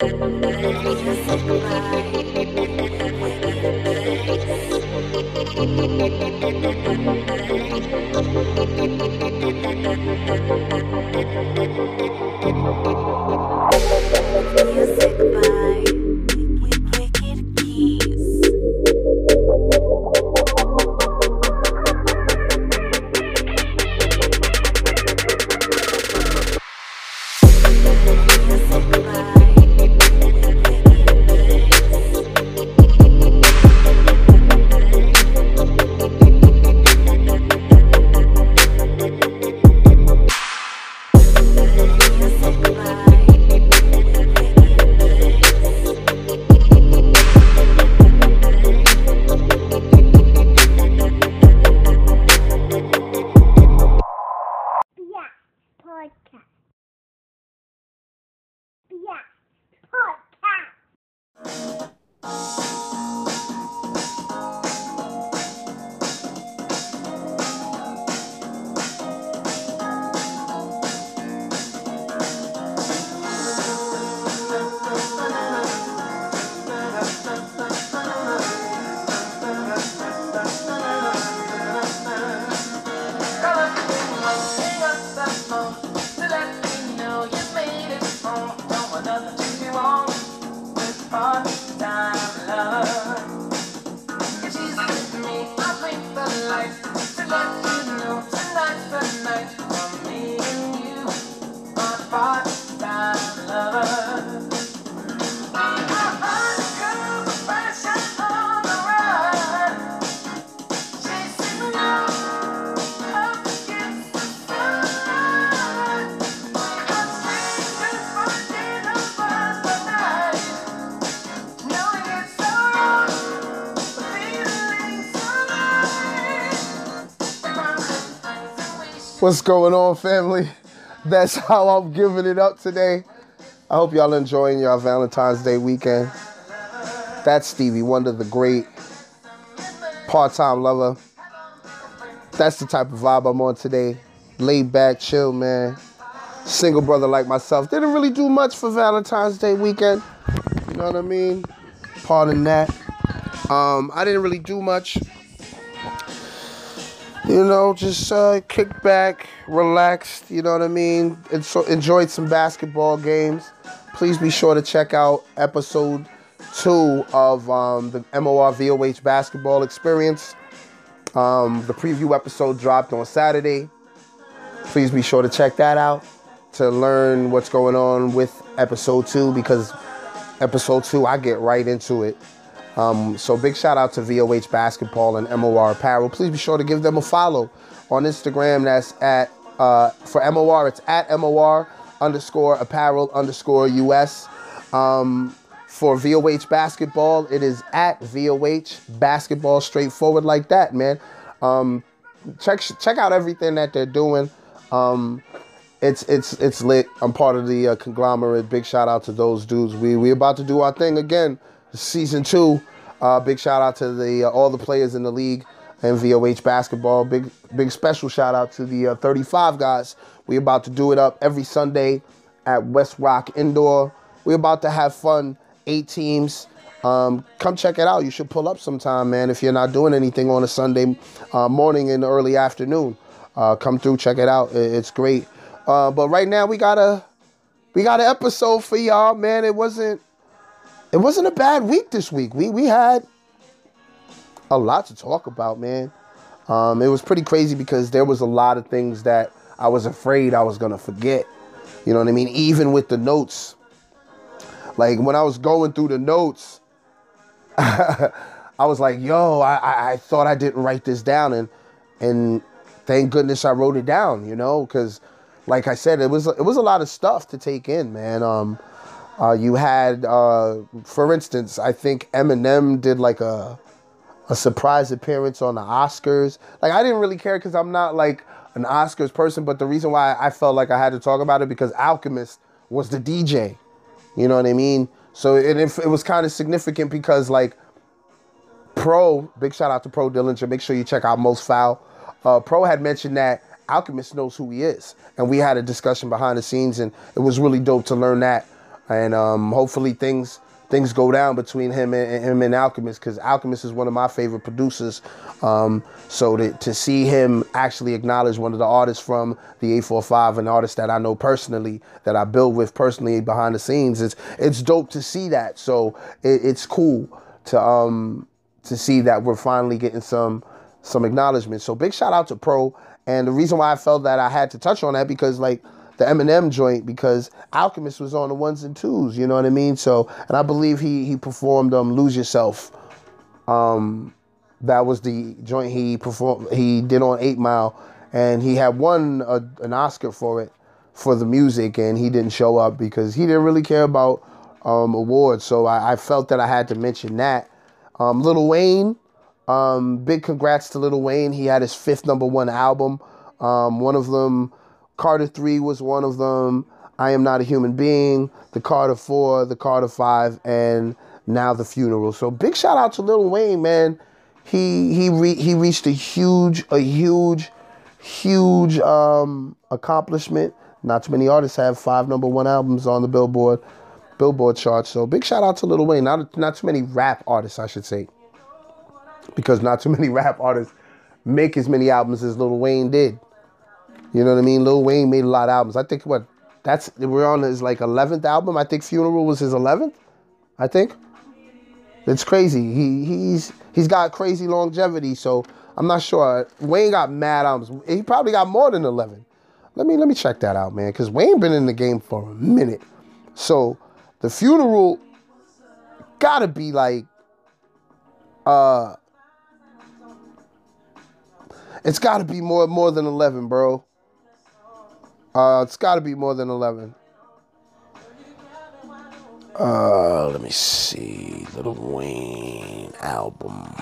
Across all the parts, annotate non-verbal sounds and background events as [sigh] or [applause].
Music What's going on, family? [laughs] That's how I'm giving it up today. I hope y'all enjoying your Valentine's Day weekend. That's Stevie Wonder, the great part-time lover. That's the type of vibe I'm on today. Laid back, chill, man. Single brother like myself. Didn't really do much for Valentine's Day weekend. You know what I mean? Pardon that. Um, I didn't really do much you know, just uh, kick back, relaxed, you know what I mean? Enjoyed some basketball games. Please be sure to check out episode two of um, the MOR VOH basketball experience. Um, the preview episode dropped on Saturday. Please be sure to check that out to learn what's going on with episode two because episode two, I get right into it. Um, so big shout out to VOH Basketball and MOR Apparel. Please be sure to give them a follow on Instagram. That's at uh, for MOR. It's at MOR underscore Apparel underscore US. Um, for VOH Basketball, it is at VOH Basketball. Straightforward like that, man. Um, check check out everything that they're doing. Um, it's it's it's lit. I'm part of the uh, conglomerate. Big shout out to those dudes. We we about to do our thing again. Season two. Uh, big shout out to the uh, all the players in the league and VOH basketball. Big big special shout out to the uh, 35 guys. We about to do it up every Sunday at West Rock Indoor. We about to have fun. Eight teams. Um, come check it out. You should pull up sometime, man. If you're not doing anything on a Sunday uh, morning and early afternoon, uh, come through, check it out. It's great. Uh, but right now we got a we got an episode for y'all, man. It wasn't it wasn't a bad week this week. We we had a lot to talk about, man. Um, it was pretty crazy because there was a lot of things that I was afraid I was gonna forget. You know what I mean? Even with the notes, like when I was going through the notes, [laughs] I was like, "Yo, I, I I thought I didn't write this down," and and thank goodness I wrote it down. You know, because like I said, it was it was a lot of stuff to take in, man. Um, uh, you had, uh, for instance, I think Eminem did like a a surprise appearance on the Oscars. Like I didn't really care because I'm not like an Oscars person, but the reason why I felt like I had to talk about it because Alchemist was the DJ. You know what I mean? So it, it, it was kind of significant because like Pro, big shout out to Pro Dillinger. Make sure you check out Most Foul. Uh, Pro had mentioned that Alchemist knows who he is, and we had a discussion behind the scenes, and it was really dope to learn that. And um, hopefully things things go down between him and him and Alchemist because Alchemist is one of my favorite producers. Um, so to, to see him actually acknowledge one of the artists from the 845, an artist that I know personally, that I build with personally behind the scenes, it's it's dope to see that. So it, it's cool to um to see that we're finally getting some some acknowledgement. So big shout out to Pro. And the reason why I felt that I had to touch on that because like the Eminem joint because Alchemist was on the ones and twos, you know what I mean? So, and I believe he he performed um Lose Yourself. Um that was the joint he performed he did on 8 Mile and he had won a, an Oscar for it for the music and he didn't show up because he didn't really care about um awards. So I, I felt that I had to mention that. Um Lil Wayne um, big congrats to Lil Wayne. He had his fifth number one album. Um, one of them, Carter 3 was one of them. I Am Not a Human Being, the Carter 4, the Carter 5, and now the funeral. So big shout out to Lil Wayne, man. He he re- he reached a huge, a huge, huge um, accomplishment. Not too many artists have five number one albums on the Billboard Billboard charts. So big shout out to Lil Wayne. Not not too many rap artists, I should say because not too many [laughs] rap artists make as many albums as Lil Wayne did. You know what I mean? Lil Wayne made a lot of albums. I think what that's we're on his like 11th album. I think Funeral was his 11th. I think it's crazy. He he's he's got crazy longevity. So I'm not sure. Wayne got mad albums. He probably got more than 11. Let me let me check that out, man. Because Wayne been in the game for a minute. So the Funeral gotta be like uh it's got to be more more than 11, bro. Uh, it's got to be more than 11. Uh, let me see. Little Wayne album.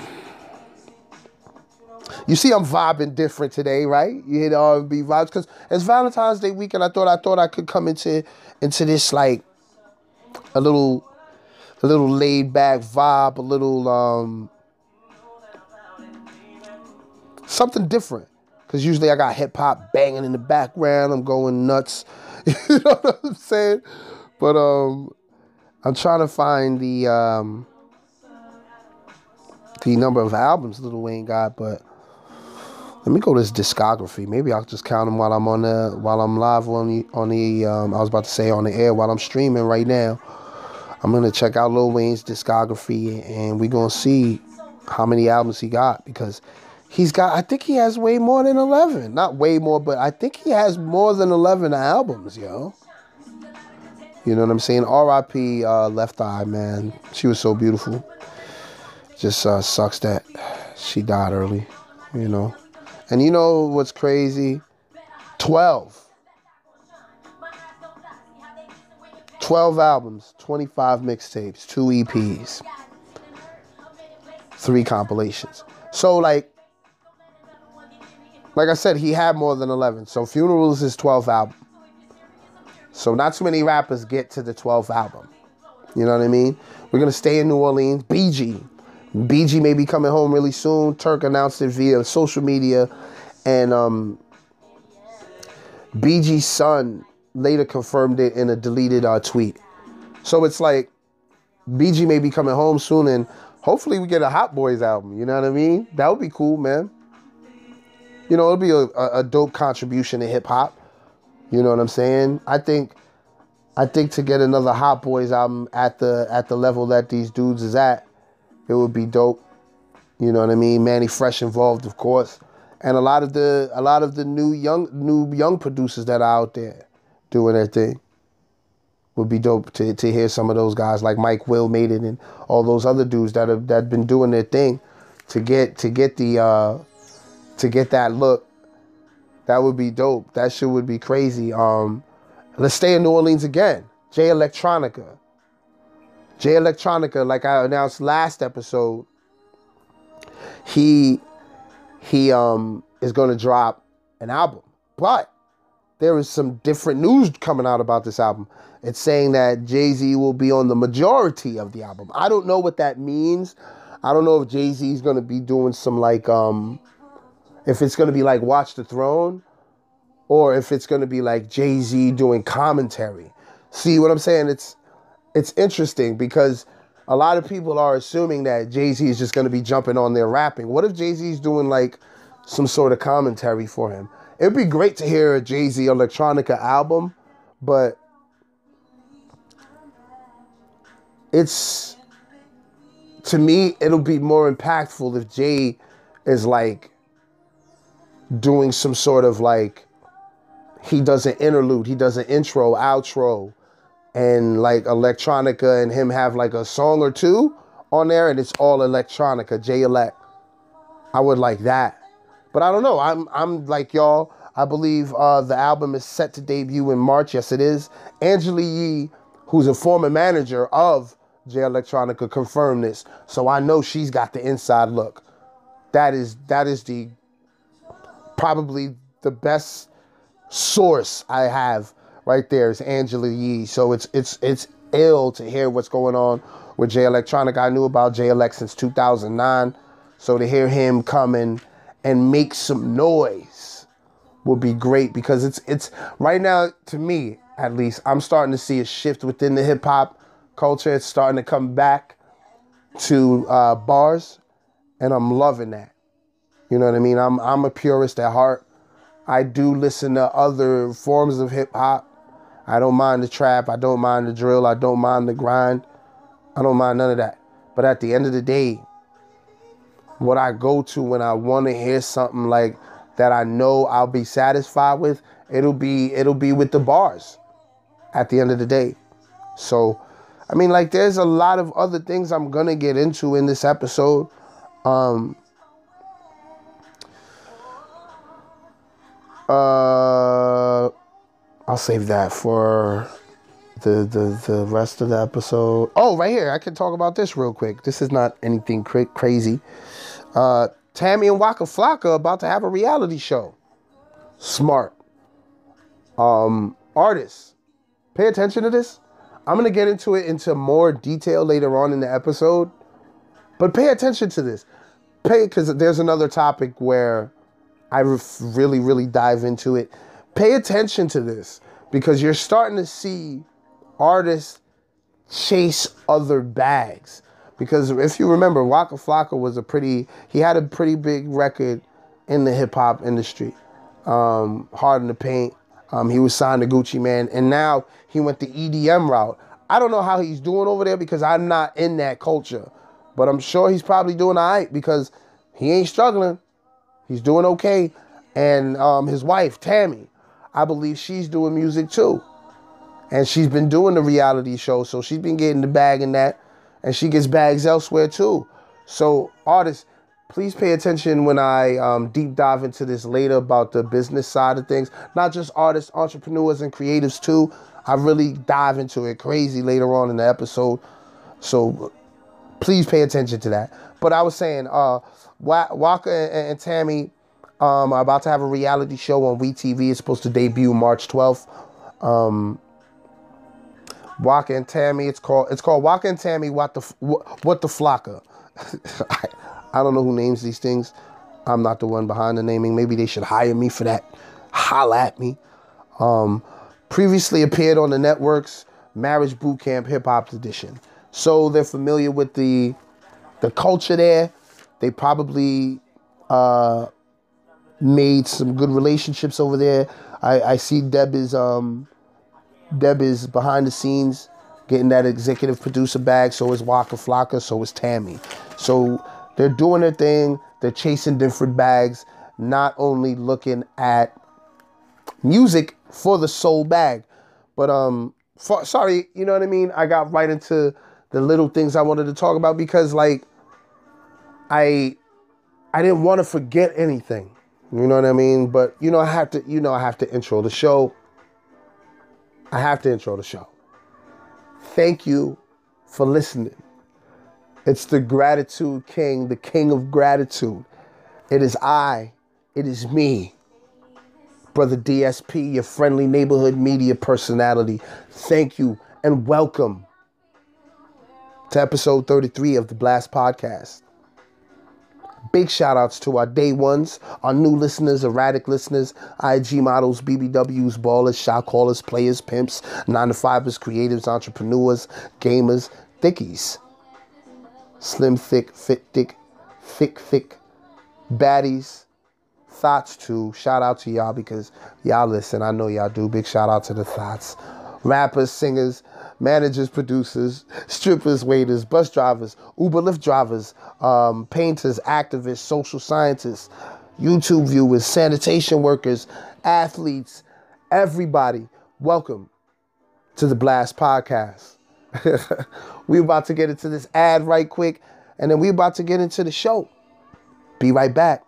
You see, I'm vibing different today, right? You hit R&B vibes because it's Valentine's Day weekend. I thought I thought I could come into into this like a little a little laid back vibe, a little um something different. Cause usually I got hip hop banging in the background. I'm going nuts. [laughs] you know what I'm saying? But um, I'm trying to find the um, the number of albums Lil Wayne got. But let me go to his discography. Maybe I'll just count them while I'm on the while I'm live on the on the um, I was about to say on the air while I'm streaming right now. I'm gonna check out Lil Wayne's discography and we're gonna see how many albums he got because he's got I think he has way more than 11. Not way more, but I think he has more than 11 albums, yo. You know what I'm saying? R.I.P. Uh, Left Eye, man. She was so beautiful. Just uh, sucks that she died early, you know. And you know what's crazy? 12. 12 albums, 25 mixtapes, two EPs, three compilations. So like like I said, he had more than 11. So Funeral is his 12th album. So not too many rappers get to the 12th album. You know what I mean? We're going to stay in New Orleans. BG. BG may be coming home really soon. Turk announced it via social media. And um, BG's son later confirmed it in a deleted uh, tweet. So it's like BG may be coming home soon and hopefully we get a Hot Boys album. You know what I mean? That would be cool, man you know, it'll be a, a dope contribution to hip hop. You know what I'm saying? I think I think to get another Hot Boys album at the at the level that these dudes is at, it would be dope. You know what I mean? Mannie Fresh involved, of course, and a lot of the a lot of the new young new young producers that are out there doing their thing. Would be dope to, to hear some of those guys like Mike Will made it and all those other dudes that have that been doing their thing to get to get the uh, to get that look. That would be dope. That shit would be crazy. Um, let's stay in New Orleans again. Jay Electronica. Jay Electronica, like I announced last episode, he he um is gonna drop an album. But there is some different news coming out about this album. It's saying that Jay-Z will be on the majority of the album. I don't know what that means. I don't know if Jay-Z is gonna be doing some like um if it's going to be like Watch the Throne or if it's going to be like Jay Z doing commentary. See what I'm saying? It's it's interesting because a lot of people are assuming that Jay Z is just going to be jumping on there rapping. What if Jay Z is doing like some sort of commentary for him? It'd be great to hear a Jay Z electronica album, but it's to me it'll be more impactful if Jay is like doing some sort of like he does an interlude, he does an intro, outro, and like electronica and him have like a song or two on there and it's all electronica, J Elect. I would like that. But I don't know. I'm I'm like y'all. I believe uh, the album is set to debut in March. Yes, it is. Angela Yee, who's a former manager of Jay Electronica, confirmed this. So I know she's got the inside look. That is that is the probably the best source I have right there is Angela Yee. So it's it's it's ill to hear what's going on with J Electronic. I knew about J Elect since 2009. So to hear him come in and make some noise would be great because it's it's right now to me at least I'm starting to see a shift within the hip hop culture. It's starting to come back to uh, bars, and I'm loving that. You know what I mean? I'm I'm a purist at heart. I do listen to other forms of hip hop. I don't mind the trap. I don't mind the drill. I don't mind the grind. I don't mind none of that. But at the end of the day, what I go to when I want to hear something like that I know I'll be satisfied with, it'll be it'll be with the bars at the end of the day. So, I mean like there's a lot of other things I'm going to get into in this episode. Um uh I'll save that for the, the the rest of the episode. Oh, right here, I can talk about this real quick. This is not anything cra- crazy. Uh, Tammy and Waka Flocka about to have a reality show. Smart. Um, artists, pay attention to this. I'm gonna get into it into more detail later on in the episode, but pay attention to this. Pay because there's another topic where I really, really dive into it. Pay attention to this because you're starting to see artists chase other bags. Because if you remember, Waka Flocka was a pretty, he had a pretty big record in the hip hop industry. Um, Hard in the Paint. Um, he was signed to Gucci Mane, and now he went the EDM route. I don't know how he's doing over there because I'm not in that culture, but I'm sure he's probably doing all right because he ain't struggling. He's doing okay. And um, his wife, Tammy, I believe she's doing music too. And she's been doing the reality show, so she's been getting the bag in that. And she gets bags elsewhere too. So, artists, please pay attention when I um, deep dive into this later about the business side of things. Not just artists, entrepreneurs, and creatives too. I really dive into it crazy later on in the episode. So, please pay attention to that. But I was saying, uh, Wa- Waka and, Tammy um, are about to have a reality show on WeTV. It's supposed to debut March 12th. Um, Waka and Tammy. It's called it's called Waka and Tammy. What the what, what the Flocka? [laughs] I, I don't know who names these things. I'm not the one behind the naming. Maybe they should hire me for that. Holla at me. Um, previously appeared on the networks Marriage Boot Camp Hip Hop Edition. So they're familiar with the the culture there. They probably uh, made some good relationships over there. I, I see Deb is um, Deb is behind the scenes getting that executive producer bag. So is Waka Flocka. So is Tammy. So they're doing their thing. They're chasing different bags. Not only looking at music for the soul bag, but um, for, sorry, you know what I mean. I got right into the little things I wanted to talk about because like I I didn't want to forget anything. You know what I mean? But you know I have to you know I have to intro the show. I have to intro the show. Thank you for listening. It's the gratitude king, the king of gratitude. It is I, it is me, Brother DSP, your friendly neighborhood media personality. Thank you and welcome to episode 33 of the Blast Podcast. Big shout outs to our day ones, our new listeners, erratic listeners, IG models, BBWs, ballers, shot callers, players, pimps, 9 to 5ers, creatives, entrepreneurs, gamers, thickies. Slim, thick, fit, thick, thick, thick, baddies, thoughts too. Shout out to y'all because y'all listen. I know y'all do. Big shout out to the thoughts. Rappers, singers, managers, producers, strippers, waiters, bus drivers, Uber Lyft drivers, um, painters, activists, social scientists, YouTube viewers, sanitation workers, athletes, everybody. Welcome to the Blast Podcast. [laughs] we about to get into this ad right quick, and then we about to get into the show. Be right back.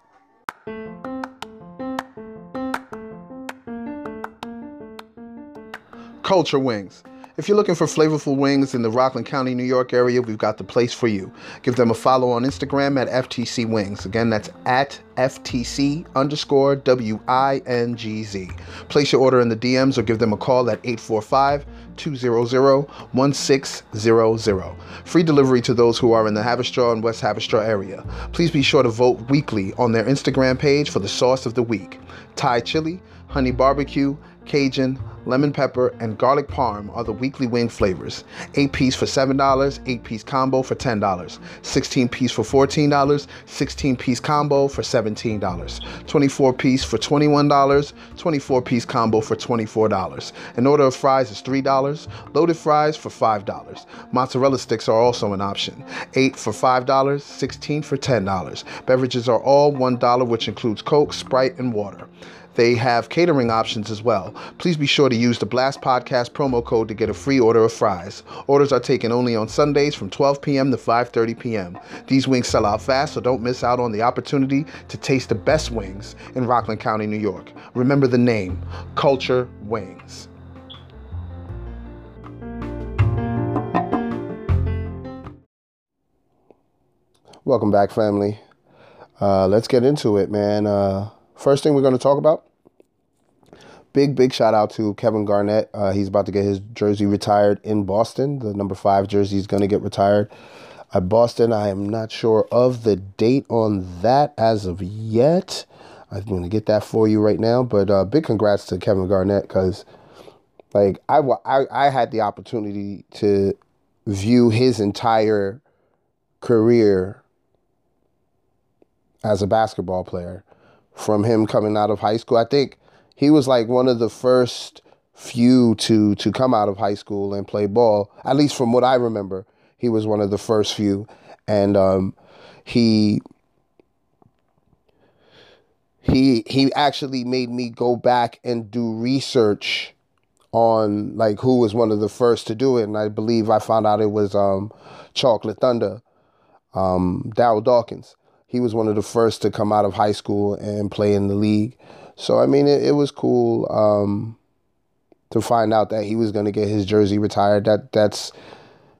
Culture Wings. If you're looking for flavorful wings in the Rockland County, New York area, we've got the place for you. Give them a follow on Instagram at FTC Wings. Again, that's at FTC underscore W I N G Z. Place your order in the DMs or give them a call at 845 200 1600. Free delivery to those who are in the Haverstraw and West Haverstraw area. Please be sure to vote weekly on their Instagram page for the sauce of the week. Thai chili, honey barbecue, Cajun, lemon pepper, and garlic parm are the weekly wing flavors. 8 piece for $7, 8 piece combo for $10, 16 piece for $14, 16 piece combo for $17, 24 piece for $21, 24 piece combo for $24. An order of fries is $3, loaded fries for $5. Mozzarella sticks are also an option. 8 for $5, 16 for $10. Beverages are all $1, which includes Coke, Sprite, and water. They have catering options as well. Please be sure to use the Blast Podcast promo code to get a free order of fries. Orders are taken only on Sundays from 12 p.m. to 5:30 p.m. These wings sell out fast, so don't miss out on the opportunity to taste the best wings in Rockland County, New York. Remember the name, Culture Wings. Welcome back, family. Uh, let's get into it, man. Uh, first thing we're going to talk about big, big shout out to Kevin Garnett. Uh, he's about to get his jersey retired in Boston. The number five jersey is going to get retired at Boston. I am not sure of the date on that as of yet. I'm going to get that for you right now. But uh, big congrats to Kevin Garnett because, like, I, I, I had the opportunity to view his entire career as a basketball player from him coming out of high school. I think he was like one of the first few to to come out of high school and play ball. At least from what I remember, he was one of the first few, and um, he he he actually made me go back and do research on like who was one of the first to do it, and I believe I found out it was um, Chocolate Thunder, um, Darryl Dawkins. He was one of the first to come out of high school and play in the league. So I mean, it, it was cool um, to find out that he was going to get his jersey retired. That that's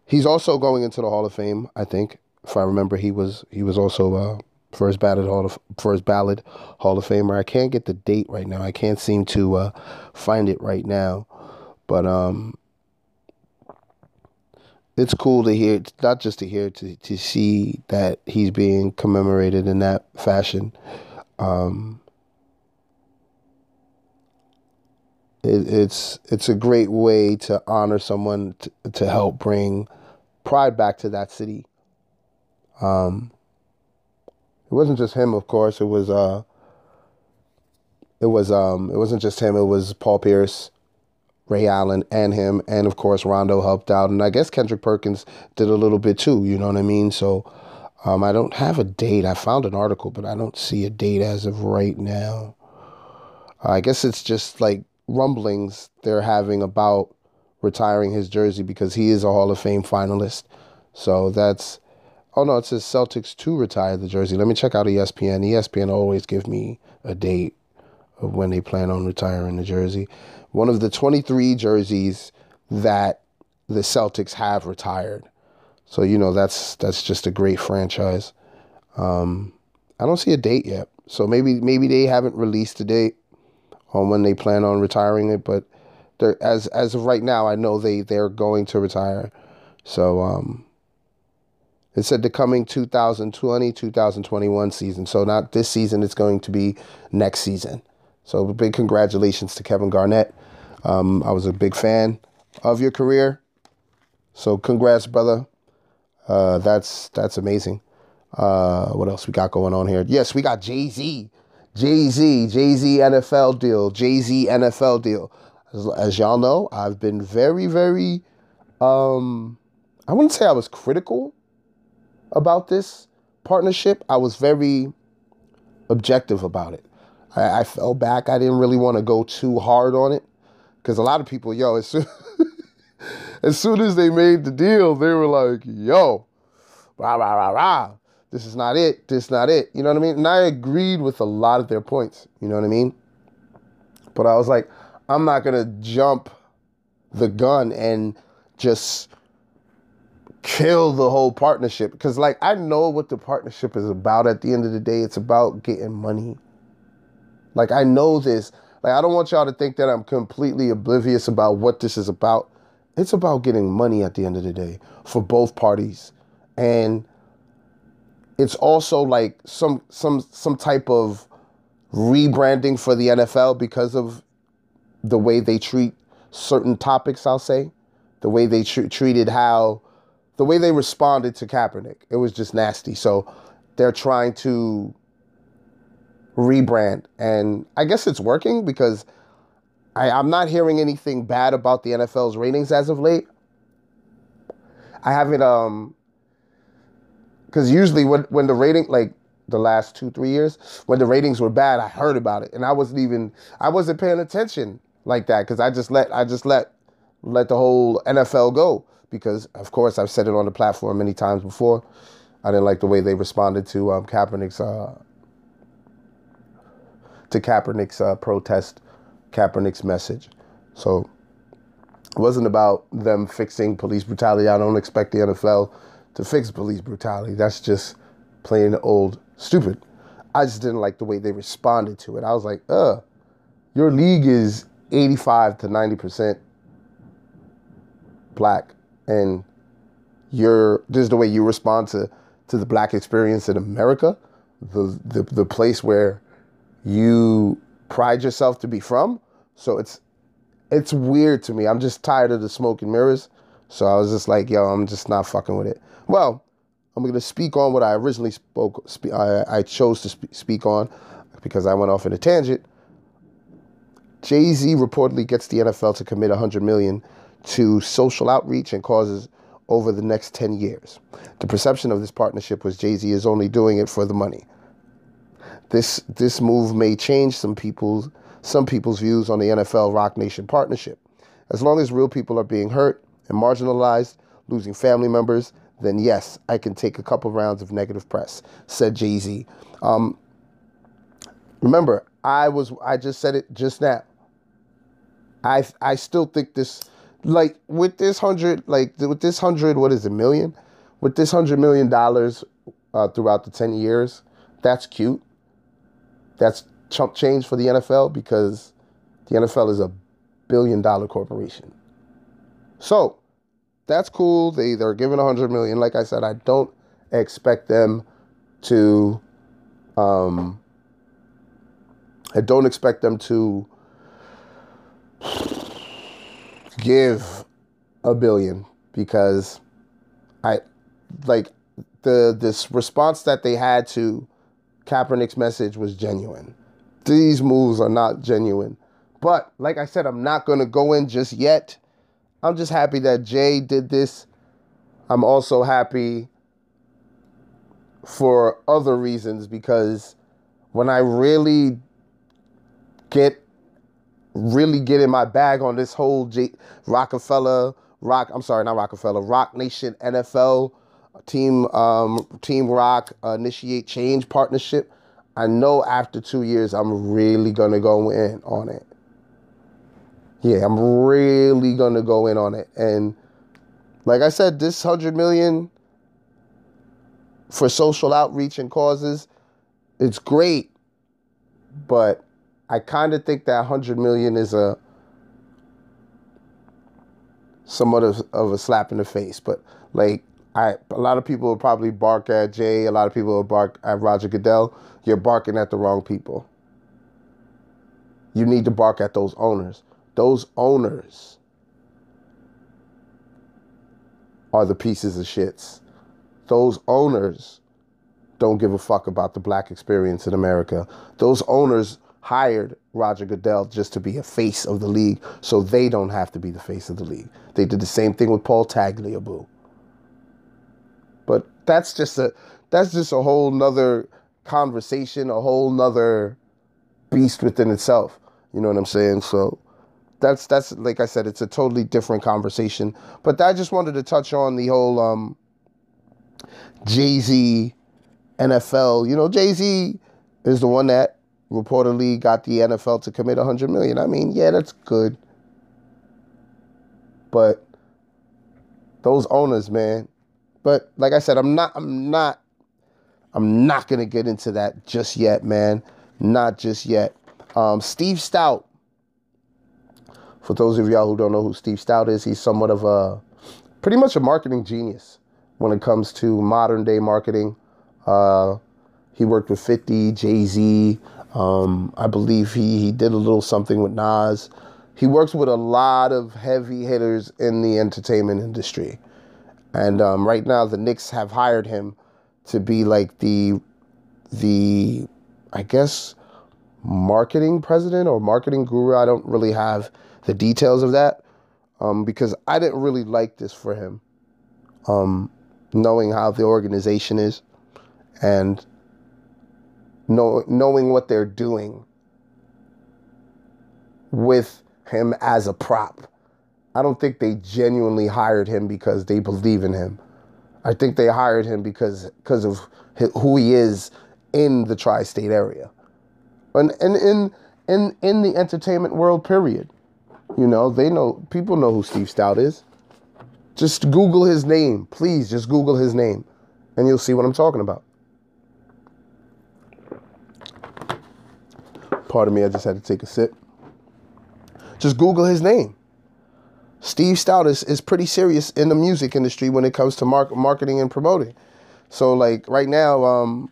he's also going into the Hall of Fame. I think, if I remember, he was he was also uh, first ballot Hall of first ballot Hall of Famer. I can't get the date right now. I can't seem to uh, find it right now, but um, it's cool to hear. Not just to hear, to to see that he's being commemorated in that fashion. Um, it, it's it's a great way to honor someone to, to help bring pride back to that city. Um, it wasn't just him, of course. It was uh, it was um, it wasn't just him. It was Paul Pierce, Ray Allen, and him, and of course Rondo helped out, and I guess Kendrick Perkins did a little bit too. You know what I mean? So. Um, I don't have a date. I found an article, but I don't see a date as of right now. I guess it's just like rumblings they're having about retiring his jersey because he is a Hall of Fame finalist. So that's oh no, it says Celtics to retire the jersey. Let me check out ESPN. ESPN always give me a date of when they plan on retiring the jersey. One of the 23 jerseys that the Celtics have retired. So you know that's that's just a great franchise. Um, I don't see a date yet. So maybe maybe they haven't released a date on when they plan on retiring it, but as as of right now, I know they they're going to retire. So um, It said the coming 2020 2021 season. So, not this season, it's going to be next season. So, big congratulations to Kevin Garnett. Um, I was a big fan of your career. So, congrats, brother. Uh, that's that's amazing. Uh, what else we got going on here? Yes, we got Jay Z, Jay Z, Jay Z NFL deal, Jay Z NFL deal. As, as y'all know, I've been very, very. Um, I wouldn't say I was critical about this partnership. I was very objective about it. I, I fell back. I didn't really want to go too hard on it because a lot of people, yo, as soon, [laughs] as soon as they made the deal, they were like, yo, rah, rah, rah, rah. This is not it. This is not it. You know what I mean? And I agreed with a lot of their points. You know what I mean? But I was like, I'm not going to jump the gun and just kill the whole partnership because like I know what the partnership is about at the end of the day it's about getting money like I know this like I don't want y'all to think that I'm completely oblivious about what this is about it's about getting money at the end of the day for both parties and it's also like some some some type of rebranding for the NFL because of the way they treat certain topics I'll say the way they tr- treated how the way they responded to Kaepernick, it was just nasty. So they're trying to rebrand, and I guess it's working because I, I'm not hearing anything bad about the NFL's ratings as of late. I haven't um because usually when when the rating like the last two three years when the ratings were bad, I heard about it, and I wasn't even I wasn't paying attention like that because I just let I just let let the whole NFL go because, of course, I've said it on the platform many times before. I didn't like the way they responded to um, Kaepernick's uh, to Kaepernick's uh, protest, Kaepernick's message. So it wasn't about them fixing police brutality. I don't expect the NFL to fix police brutality. That's just plain old stupid. I just didn't like the way they responded to it. I was like, uh, your league is 85 to 90 percent black and you're this is the way you respond to to the black experience in America, the the, the place where you pride yourself to be from. So it's it's weird to me. I'm just tired of the smoke and mirrors. So I was just like, yo, I'm just not fucking with it. Well, I'm gonna speak on what I originally spoke. Spe- I, I chose to spe- speak on because I went off in a tangent. Jay Z reportedly gets the NFL to commit 100 million to social outreach and causes over the next 10 years. The perception of this partnership was Jay Z is only doing it for the money. This this move may change some people's some people's views on the NFL Roc Nation partnership. As long as real people are being hurt and marginalized, losing family members, then yes, I can take a couple rounds of negative press," said Jay Z. Um, remember, I was I just said it just now. I I still think this like with this hundred like with this hundred what is it million with this hundred million dollars uh, throughout the 10 years that's cute that's chump change for the nfl because the nfl is a billion dollar corporation so that's cool they they're giving 100 million like i said i don't expect them to um i don't expect them to give a billion because I like the this response that they had to Kaepernick's message was genuine. These moves are not genuine. But like I said, I'm not gonna go in just yet. I'm just happy that Jay did this. I'm also happy for other reasons because when I really get really get in my bag on this whole J- Roc-A-Fella Rock. I'm sorry, not Roc-A-Fella. Roc Nation NFL team um, Team Roc uh, initiate change partnership. I know after two years, I'm really gonna go in on it. Yeah, I'm really gonna go in on it, and like I said, this hundred million for social outreach and causes, it's great, but I kind of think that 100 million is a somewhat of, of a slap in the face. But like, I a lot of people will probably bark at Jay. A lot of people will bark at Roger Goodell. You're barking at the wrong people. You need to bark at those owners. Those owners are the pieces of shits. Those owners don't give a fuck about the black experience in America. Those owners hired Roger Goodell just to be a face of the league so they don't have to be the face of the league. They did the same thing with Paul Tagliabue. But that's just a that's just a whole nother conversation, a whole nother beast within itself. You know what I'm saying? So that's that's like I said, it's a totally different conversation. But I just wanted to touch on the whole um, Jay Z NFL. You know, Jay Z is the one that reportedly got the NFL to commit 100 million. I mean, yeah, that's good. But those owners, man. But like I said, I'm not I'm not I'm not to get into that just yet, man. Not just yet. Um, Steve Stoute. For those of y'all who don't know who Steve Stoute is, he's somewhat of a pretty much a marketing genius when it comes to modern day marketing. Uh, he worked with 50, Jay Z. Um, I believe he, he did a little something with Nas. He works with a lot of heavy hitters in the entertainment industry. And um, right now, the Knicks have hired him to be like the, the, I guess, marketing president or marketing guru. I don't really have the details of that um, because I didn't really like this for him. Um, knowing how the organization is and know, knowing what they're doing with him as a prop. I don't think they genuinely hired him because they believe in him. I think they hired him because because of who he is in the tri-state area, and and in in in the entertainment world. Period. You know, they know people know who Steve Stoute is. Just Google his name, please. Just Google his name, and you'll see what I'm talking about. Pardon me, I just had to take a sip. Just Google his name. Steve Stoute is, is pretty serious in the music industry when it comes to mark, marketing and promoting. So, like right now, um,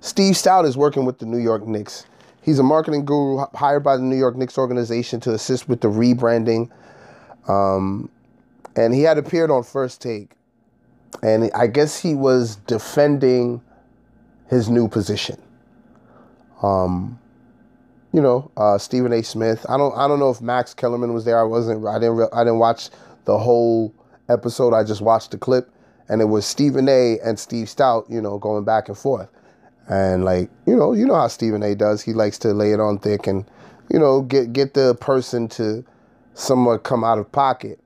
Steve Stoute is working with the New York Knicks. He's a marketing guru hired by the New York Knicks organization to assist with the rebranding. Um, and he had appeared on First Take. And I guess he was defending his new position. Um, you know, uh, Stephen A. Smith. I don't I don't know if Max Kellerman was there. I wasn't. I didn't. I didn't watch the whole episode. I just watched the clip, and it was Stephen A. and Steve Stoute. You know, going back and forth, and like you know, you know how Stephen A. does. He likes to lay it on thick and you know get get the person to somewhat come out of pocket.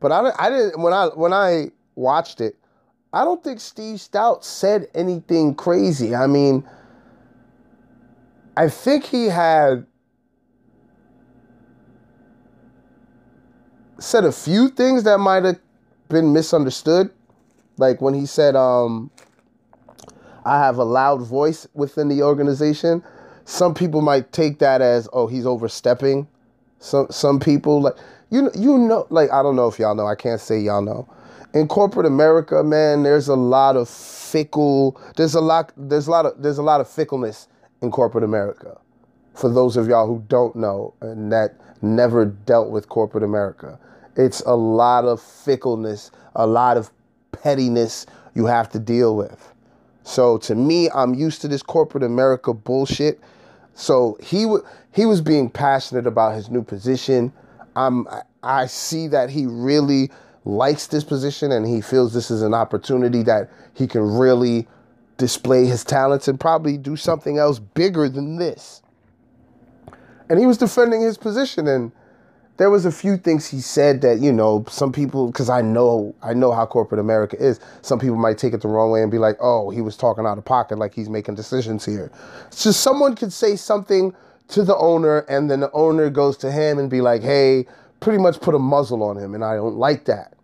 But I I didn't when I when I watched it, I don't think Steve Stoute said anything crazy. I mean. I think he had said a few things that might have been misunderstood. Like when he said, um, I have a loud voice within the organization. Some people might take that as, oh, he's overstepping. Some some people like you you know like I don't know if y'all know. I can't say y'all know. In corporate America, man, there's a lot of fickle. There's a lot. There's a lot of. There's a lot of fickleness in corporate America. For those of y'all who don't know and that never dealt with corporate America, it's a lot of fickleness, a lot of pettiness you have to deal with. So to me, I'm used to this corporate America bullshit. So he w- he was being passionate about his new position. I'm I see that he really likes this position and he feels this is an opportunity that he can really display his talents and probably do something else bigger than this. And he was defending his position and there was a few things he said that, you know, some people because I know I know how corporate America is. Some people might take it the wrong way and be like, "Oh, he was talking out of pocket like he's making decisions here." So someone could say something to the owner and then the owner goes to him and be like, "Hey, pretty much put a muzzle on him." And I don't like that.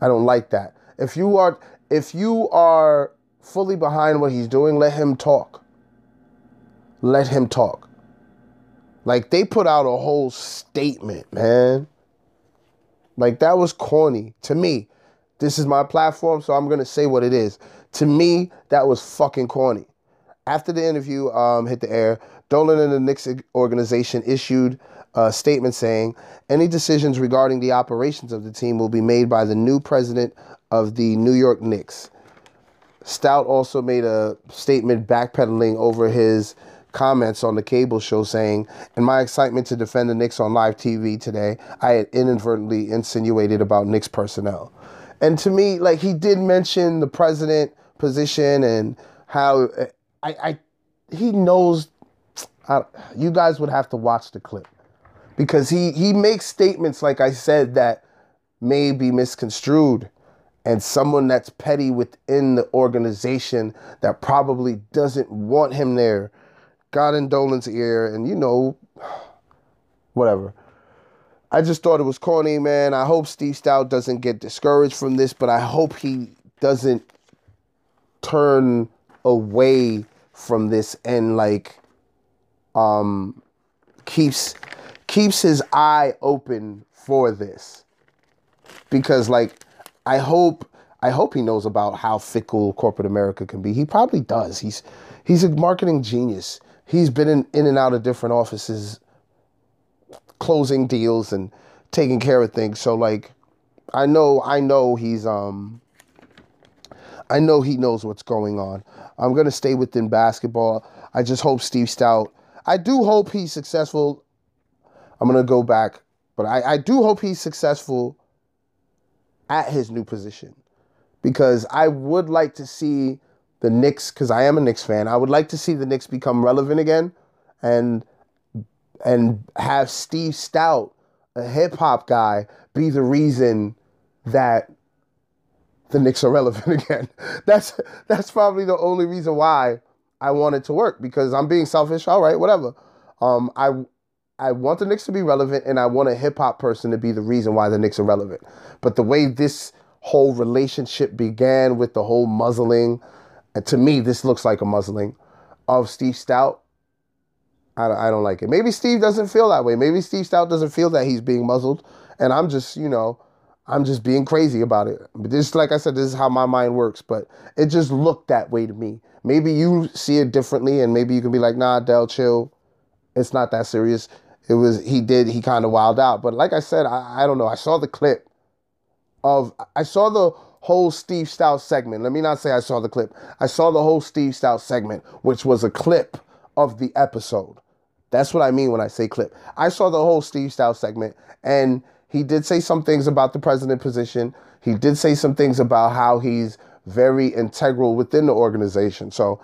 I don't like that. If you are if you are fully behind what he's doing, let him talk. Let him talk. Like they put out a whole statement, man. Like that was corny to me. this is my platform, so I'm gonna say what it is. To me, that was fucking corny. After the interview um, hit the air, Dolan and the Knicks organization issued a statement saying any decisions regarding the operations of the team will be made by the new president of the New York Knicks. Stoute also made a statement backpedaling over his comments on the cable show saying, In my excitement to defend the Knicks on live TV today, I had inadvertently insinuated about Knicks personnel. And to me, like he did mention the president position and how I, I he knows. I, you guys would have to watch the clip because he he makes statements like I said that may be misconstrued and someone that's petty within the organization that probably doesn't want him there got in Dolan's ear and you know whatever. I just thought it was corny, man. I hope Steve Stoute doesn't get discouraged from this, but I hope he doesn't turn away from this and like um keeps keeps his eye open for this. Because like I hope I hope he knows about how fickle corporate America can be. He probably does. He's he's a marketing genius. He's been in, in and out of different offices closing deals and taking care of things. So like I know I know he's um I know he knows what's going on. I'm gonna stay within basketball. I just hope Steve Stoute. I do hope he's successful. I'm gonna go back, but I, I do hope he's successful at his new position because I would like to see the Knicks because I am a Knicks fan. I would like to see the Knicks become relevant again, and and have Steve Stoute, a hip hop guy, be the reason that the Knicks are [laughs] relevant again. That's that's probably the only reason why I want it to work because I'm being selfish. All right, whatever. Um, I I want the Knicks to be relevant, and I want a hip hop person to be the reason why the Knicks are relevant. But the way this whole relationship began with the whole muzzling, to me, this looks like a muzzling of Steve Stoute. I, I don't like it. Maybe Steve doesn't feel that way. Maybe Steve Stoute doesn't feel that he's being muzzled, and I'm just, you know, I'm just being crazy about it. But this, like I said, this is how my mind works. But it just looked that way to me. Maybe you see it differently, and maybe you can be like, "Nah, Del, chill. It's not that serious." It was he did he kind of wild out. But like I said, I, I don't know. I saw the clip of I saw the whole Steve Stoute segment. Let me not say I saw the clip. I saw the whole Steve Stoute segment, which was a clip of the episode. That's what I mean when I say clip. I saw the whole Steve Stoute segment, and he did say some things about the president position. He did say some things about how he's very integral within the organization. So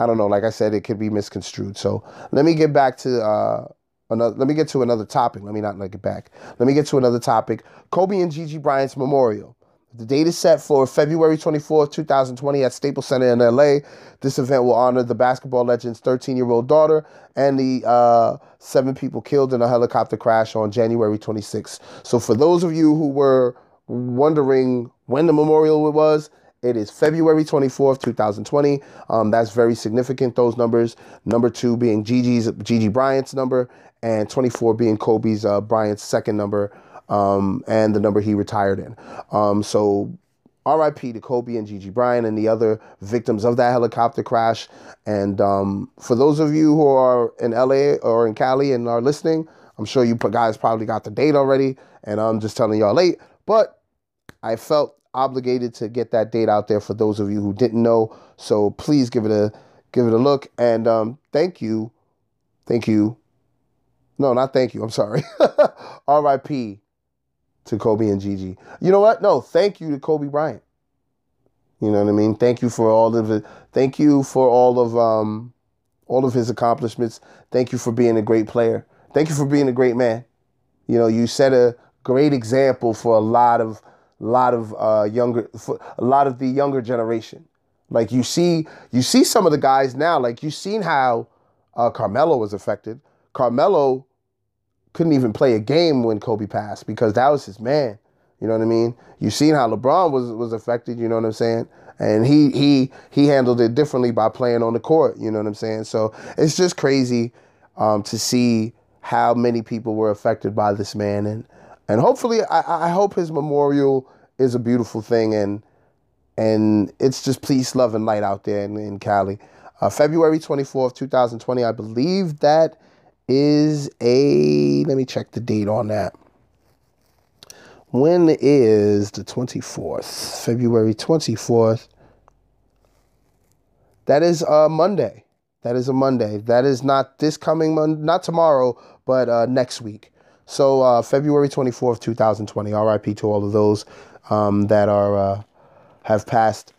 I don't know. Like I said, it could be misconstrued. So let me get back to uh, another. Let me get to another topic. Let me not let it back. Let me get to another topic. Kobe and Gigi Bryant's memorial. The date is set for February 24th, 2020 at Staples Center in LA. This event will honor the basketball legend's 13 year old daughter and the uh, seven people killed in a helicopter crash on January 26th. So, for those of you who were wondering when the memorial was, it is February 24th, 2020. Um, that's very significant, those numbers. Number two being Gigi's, Gigi Bryant's number, and 24 being Kobe's uh, Bryant's second number um, and the number he retired in. Um, so RIP to Kobe and Gigi Bryant and the other victims of that helicopter crash. And um, for those of you who are in LA or in Cali and are listening, I'm sure you guys probably got the date already, and I'm just telling y'all late. But I felt obligated to get that date out there for those of you who didn't know. So please give it a give it a look. And um, thank you, thank you. No, not thank you. I'm sorry. [laughs] R.I.P to Kobe and Gigi. You know what? No, thank you to Kobe Bryant. You know what I mean? Thank you for all of it. Thank you for all of um, all of his accomplishments. Thank you for being a great player. Thank you for being a great man. You know, you set a great example for a lot of lot of uh, younger for a lot of the younger generation. Like you see, you see some of the guys now. Like you've seen how uh, Carmelo was affected. Carmelo couldn't even play a game when Kobe passed because that was his man. You know what I mean? You've seen how LeBron was was affected. You know what I'm saying? And he he he handled it differently by playing on the court. You know what I'm saying? So it's just crazy um, to see how many people were affected by this man, and and hopefully I, I hope his memorial is a beautiful thing, and and it's just peace, love, and light out there in, in Cali. Uh, February 24th, 2020, I believe that is a, let me check the date on that. When is the 24th? February 24th. That is a Monday. That is a Monday. That is not this coming Monday, not tomorrow, but uh, next week. So uh, February 24th, 2020. RIP to all of those um, that are uh, have passed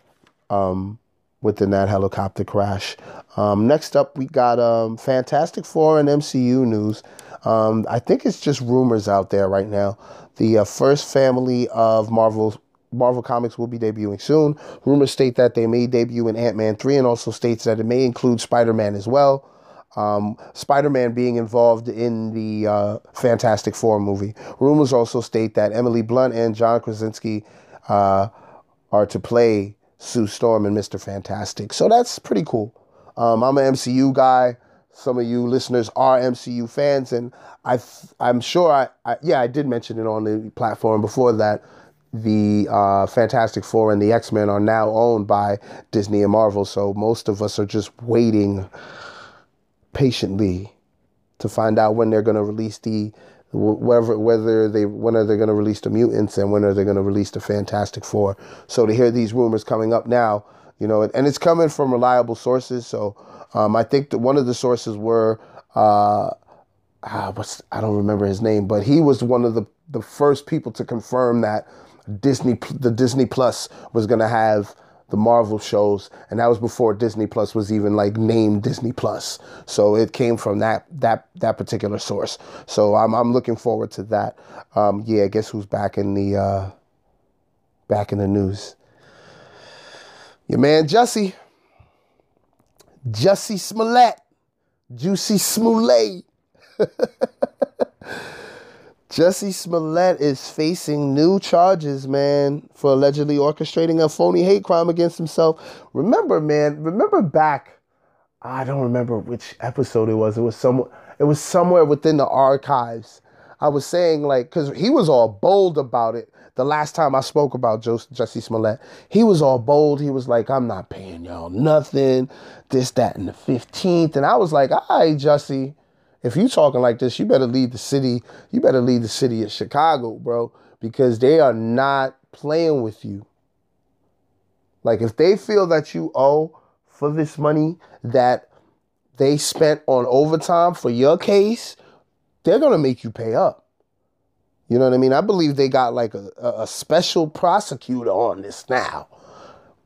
um, within that helicopter crash. Um, next up, we got um, Fantastic Four and MCU news. Um, I think it's just rumors out there right now. The uh, first family of Marvel Marvel Comics will be debuting soon. Rumors state that they may debut in Ant Man 3 and also states that it may include Spider Man as well. Um, Spider Man being involved in the uh, Fantastic Four movie. Rumors also state that Emily Blunt and John Krasinski uh, are to play Sue Storm and Mr. Fantastic. So that's pretty cool. Um, I'm an MCU guy. Some of you listeners are MCU fans, and I, I'm sure I, I, yeah, I did mention it on the platform before that the uh, Fantastic Four and the X Men are now owned by Disney and Marvel. So most of us are just waiting patiently to find out when they're going to release the whether whether they when are they going to release the mutants and when are they going to release the Fantastic Four. So to hear these rumors coming up now, you know, and it's coming from reliable sources. So um, I think that one of the sources were uh, ah, what's I don't remember his name, but he was one of the the first people to confirm that Disney the Disney Plus was going to have the Marvel shows, and that was before Disney Plus was even like named Disney Plus. So it came from that that that particular source. So I'm I'm looking forward to that. Um, yeah, guess who's back in the uh, back in the news? Your man Jussie, Jussie Smollett, Juicy Smollett. [laughs] Jussie Smollett is facing new charges, man, for allegedly orchestrating a phony hate crime against himself. Remember, man, remember back, I don't remember which episode it was. It was somewhere it was somewhere within the archives. I was saying like cuz he was all bold about it. The last time I spoke about Jussie Smollett, he was all bold. He was like, "I'm not paying y'all nothing, this, that, and the 15th." And I was like, "All right, Jussie, if you talking like this, you better leave the city. You better leave the city of Chicago, bro, because they are not playing with you. Like if they feel that you owe for this money that they spent on overtime for your case, they're gonna make you pay up. You know what I mean? I believe they got like a, a special prosecutor on this now.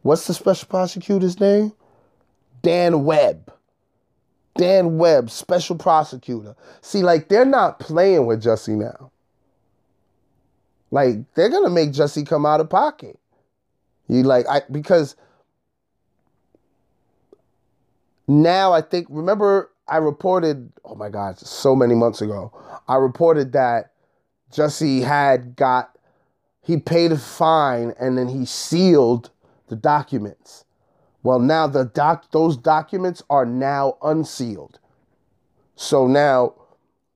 What's the special prosecutor's name? Dan Webb. Dan Webb, special prosecutor. See, like they're not playing with Jussie now. Like they're gonna make Jussie come out of pocket. You like I because now I think remember I reported oh my god so many months ago I reported that Jussie had got he paid a fine and then he sealed the documents. Well, now the doc those documents are now unsealed. So now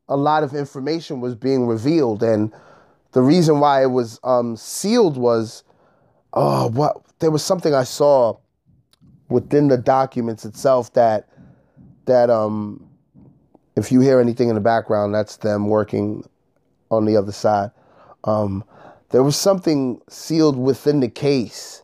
a lot of information was being revealed and the reason why it was um, sealed was oh what there was something I saw within the documents itself that that um if you hear anything in the background that's them working on the other side um there was something sealed within the case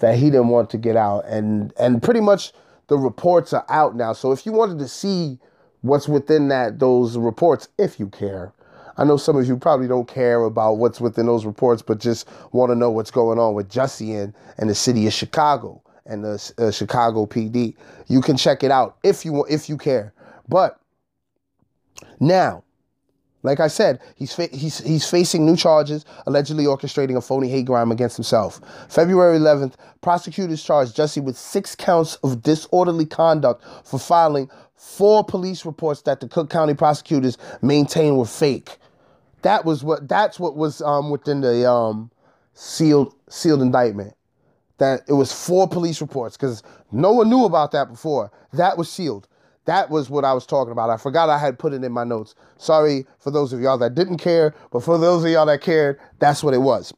that he didn't want to get out and and pretty much the reports are out now so if you wanted to see what's within that those reports if you care I know some of you probably don't care about what's within those reports, but just want to know what's going on with Jussie and, and the city of Chicago and the uh, Chicago PD. You can check it out if you if you care. But now, like I said, he's fa- he's he's facing new charges, allegedly orchestrating a phony hate crime against himself. February 11th, prosecutors charged Jussie with six counts of disorderly conduct for filing four police reports that the Cook County prosecutors maintain were fake. That was what that's what was um, within the um, sealed sealed indictment. That it was four police reports because no one knew about that before. That was sealed. That was what I was talking about. I forgot I had put it in my notes. Sorry for those of y'all that didn't care, but for those of y'all that cared, that's what it was.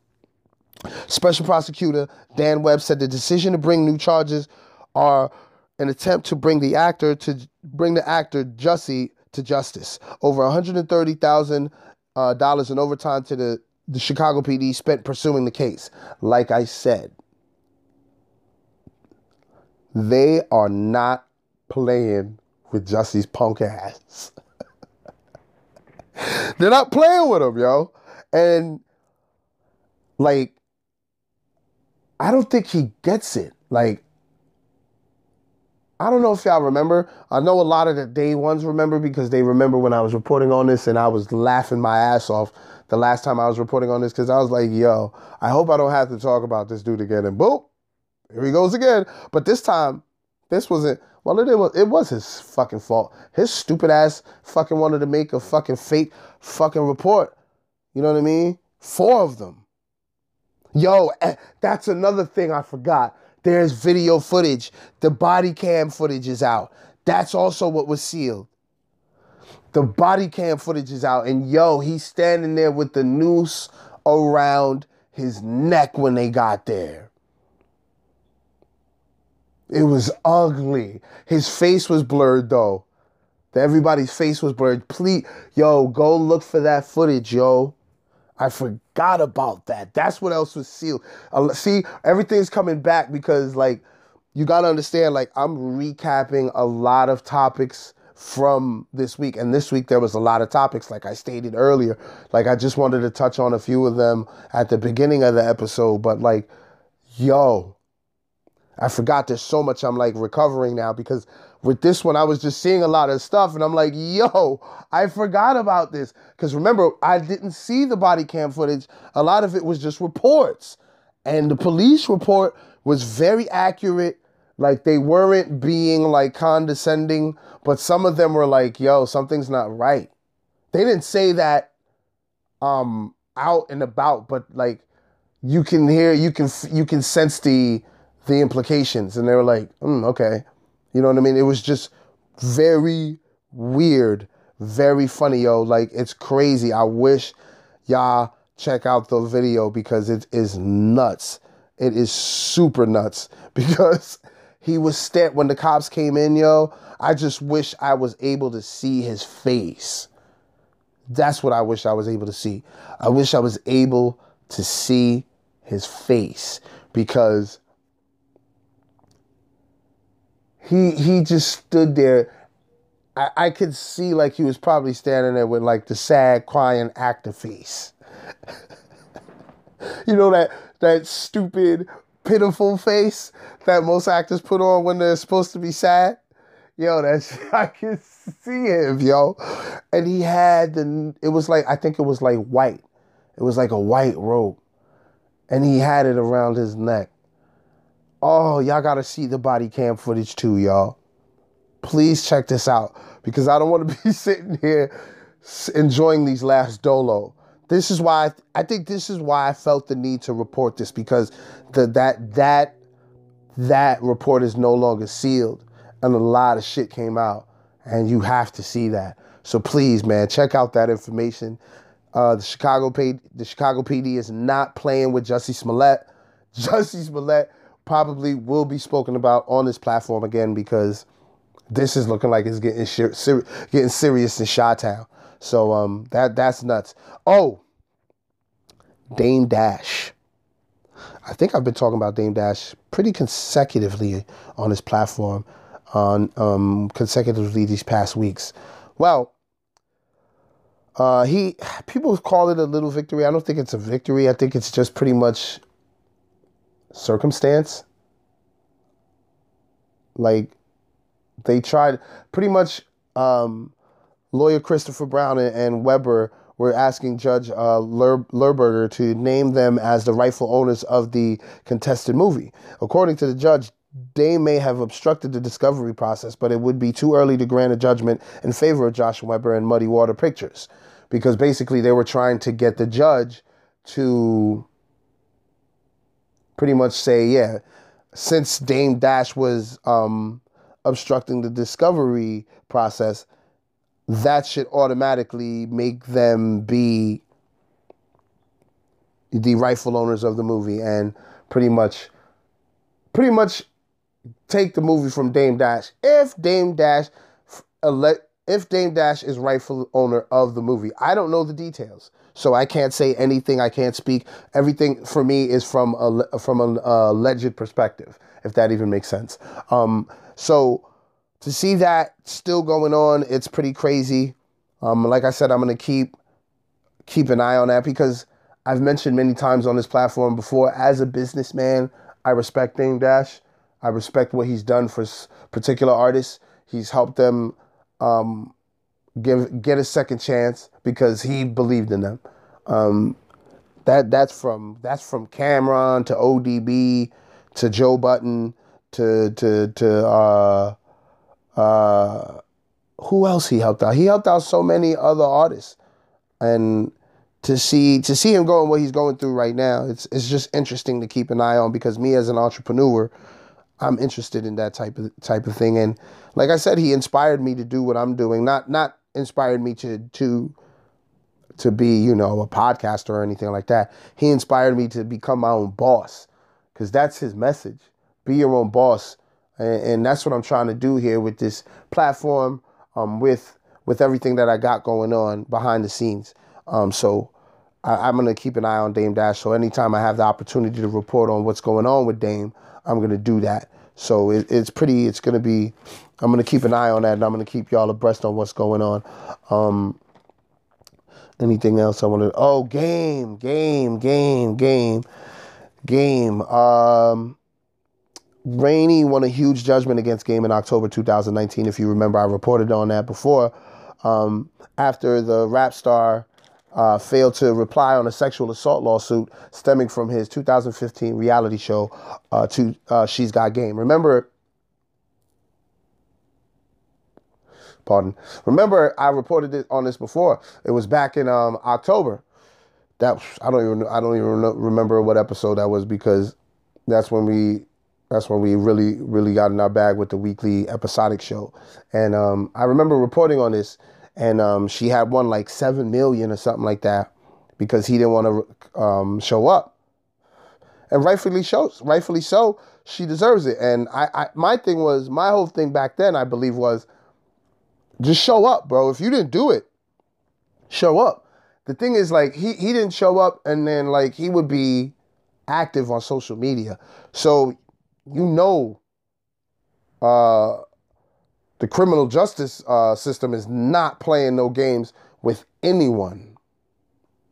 Special prosecutor Dan Webb said the decision to bring new charges are an attempt to bring the actor to bring the actor Jussie to justice. Over 130,000 uh, dollars in overtime to the the Chicago PD spent pursuing the case. Like I said, they are not playing with Jussie's punk ass. [laughs] They're not playing with him, yo. And like, I don't think he gets it. Like, I don't know if y'all remember. I know a lot of the day ones remember because they remember when I was reporting on this and I was laughing my ass off the last time I was reporting on this because I was like, yo, I hope I don't have to talk about this dude again. And boom, here he goes again. But this time, this wasn't. Well, it was. It was his fucking fault. His stupid ass fucking wanted to make a fucking fake fucking report. You know what I mean? Four of them. Yo, eh, that's another thing I forgot. There's video footage. The body cam footage is out. That's also what was sealed. The body cam footage is out, and yo, he's standing there with the noose around his neck when they got there. It was ugly. His face was blurred though. Everybody's face was blurred. Please, yo, go look for that footage, yo. I forgot about that. That's what else was sealed. See, everything's coming back because, like, you got to understand, like, I'm recapping a lot of topics from this week. And this week, there was a lot of topics, like I stated earlier. Like, I just wanted to touch on a few of them at the beginning of the episode. But, like, yo, I forgot there's so much I'm like recovering now because with this one, I was just seeing a lot of stuff and I'm like, yo, I forgot about this. Because remember, I didn't see the body cam footage. A lot of it was just reports. And the police report was very accurate. Like they weren't being like condescending, but some of them were like, yo, something's not right. They didn't say that um out and about, but like you can hear, you can you can sense the the implications. And they were like, mm, okay. You know what I mean? It was just very weird, very funny, yo. Like, it's crazy. I wish y'all check out the video because it is nuts. It is super nuts [laughs] because he was stand when the cops came in, yo. I just wish I was able to see his face. That's what I wish I was able to see. I wish I was able to see his face because he he just stood there. I, I could see like he was probably standing there with like the sad, crying actor face. [laughs] you know that that stupid, pitiful face that most actors put on when they're supposed to be sad. Yo, that's [laughs] I could see him, yo. And he had the it was like I think it was like white. It was like a white robe. And he had it around his neck. Oh, y'all gotta see the body cam footage too, y'all. Please check this out because I don't want to [laughs] be sitting here enjoying these last dolo. This is why I, I think this is why I felt the need to report this because the that that that report is no longer sealed and a lot of shit came out and you have to see that. So please, man, check out that information. Uh, the Chicago PD, the Chicago PD is not playing with Jussie Smollett. [laughs] Jussie Smollett probably will be spoken about on this platform again because this is looking like it's getting ser- getting serious in Chi-Town. So um, that that's nuts. Oh, Dame Dash. I think I've been talking about Dame Dash pretty consecutively on this platform, on um, consecutively these past weeks. Well, uh, he people call it a little victory. I don't think it's a victory. I think it's just pretty much circumstance. Like they tried pretty much um, lawyer Christopher Brown and, Weber were asking Judge uh, Ler- Lerberger to name them as the rightful owners of the contested movie. According to the judge, they may have obstructed the discovery process, but it would be too early to grant a judgment in favor of Josh Weber and Muddy Water Pictures because basically they were trying to get the judge to pretty much say, yeah, since Dame Dash was um, obstructing the discovery process, that should automatically make them be the rightful owners of the movie and pretty much pretty much take the movie from Dame Dash if Dame Dash if Dame Dash is rightful owner of the movie. I don't know the details, so I can't say anything. I can't speak. Everything for me is from a from a, a alleged perspective, if that even makes sense. Um, so to see that still going on, it's pretty crazy. Um, like I said, I'm gonna keep keep an eye on that because I've mentioned many times on this platform before. As a businessman, I respect Dame Dash. I respect what he's done for particular artists. He's helped them um, give get a second chance because he believed in them. Um, that that's from that's from Cam'ron to ODB to Joe Budden to to to uh, uh, who else he helped out? He helped out so many other artists, and to see to see him going what he's going through right now, it's it's just interesting to keep an eye on because me as an entrepreneur, I'm interested in that type of type of thing. And like I said, he inspired me to do what I'm doing. Not not inspired me to to to be you know a podcaster or anything like that. He inspired me to become my own boss because that's his message. Be your own boss, and, and that's what I'm trying to do here with this platform. Um, with with everything that I got going on behind the scenes. Um, so I, am gonna keep an eye on Dame Dash. So anytime I have the opportunity to report on what's going on with Dame, I'm gonna do that. So it, it's pretty. It's gonna be. I'm gonna keep an eye on that, and I'm gonna keep y'all abreast on what's going on. Um, anything else I want to? Oh, game, game, game, game, game. Um, Rainey won a huge judgment against Game in October 2019. If you remember, I reported on that before. Um, after the rap star uh, failed to reply on a sexual assault lawsuit stemming from his 2015 reality show, uh, to uh, She's Got Game. Remember, pardon. Remember, I reported it on this before. It was back in um, October. That I don't even I don't even remember what episode that was because that's when we that's when we really really got in our bag with the weekly episodic show. And um, I remember reporting on this and um, she had won like seven million or something like that because he didn't want to um, show up. And rightfully so, rightfully so, she deserves it. And I, I, my thing was, my whole thing back then, I believe, was just show up, bro. If you didn't do it, show up. The thing is, like, he he didn't show up, and then like he would be active on social media, so you know, uh, the criminal justice uh, system is not playing no games with anyone.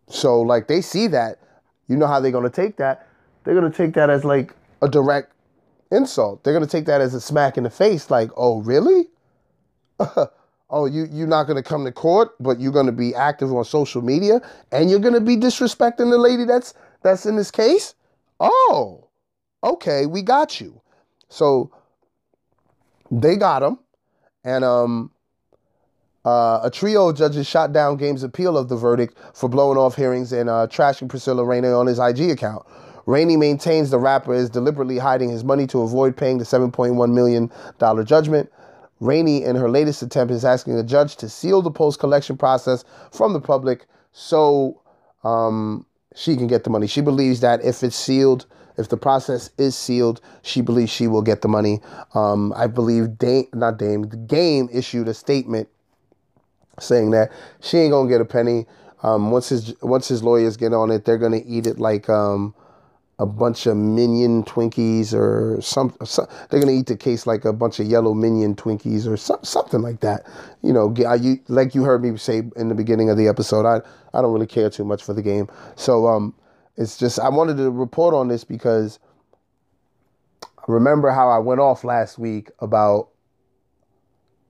So like they see that, you know how they're gonna take that? They're gonna take that as like a direct insult. They're gonna take that as a smack in the face. Like, oh really? [laughs] oh, you you're not gonna come to court, but you're gonna be active on social media, and you're gonna be disrespecting the lady that's that's in this case. Oh, okay, we got you. So they got him. And um, uh, a trio of judges shot down Game's appeal of the verdict for blowing off hearings and uh, trashing Priscilla Rainey on his IG account. Rainey maintains the rapper is deliberately hiding his money to avoid paying the $7.1 million judgment. Rainey, in her latest attempt, is asking the judge to seal the post collection process from the public so um, she can get the money. She believes that if it's sealed, if the process is sealed, she believes she will get the money. Um, I believe Dame, not Dame, the game issued a statement saying that she ain't gonna get a penny. Um, once his once his lawyers get on it, they're gonna eat it like um, a bunch of minion Twinkies or some, some, They're gonna eat the case like a bunch of yellow minion Twinkies or some, something like that. You know, I, you, like you heard me say in the beginning of the episode, I I don't really care too much for the game. So um, it's just I wanted to report on this because remember how I went off last week about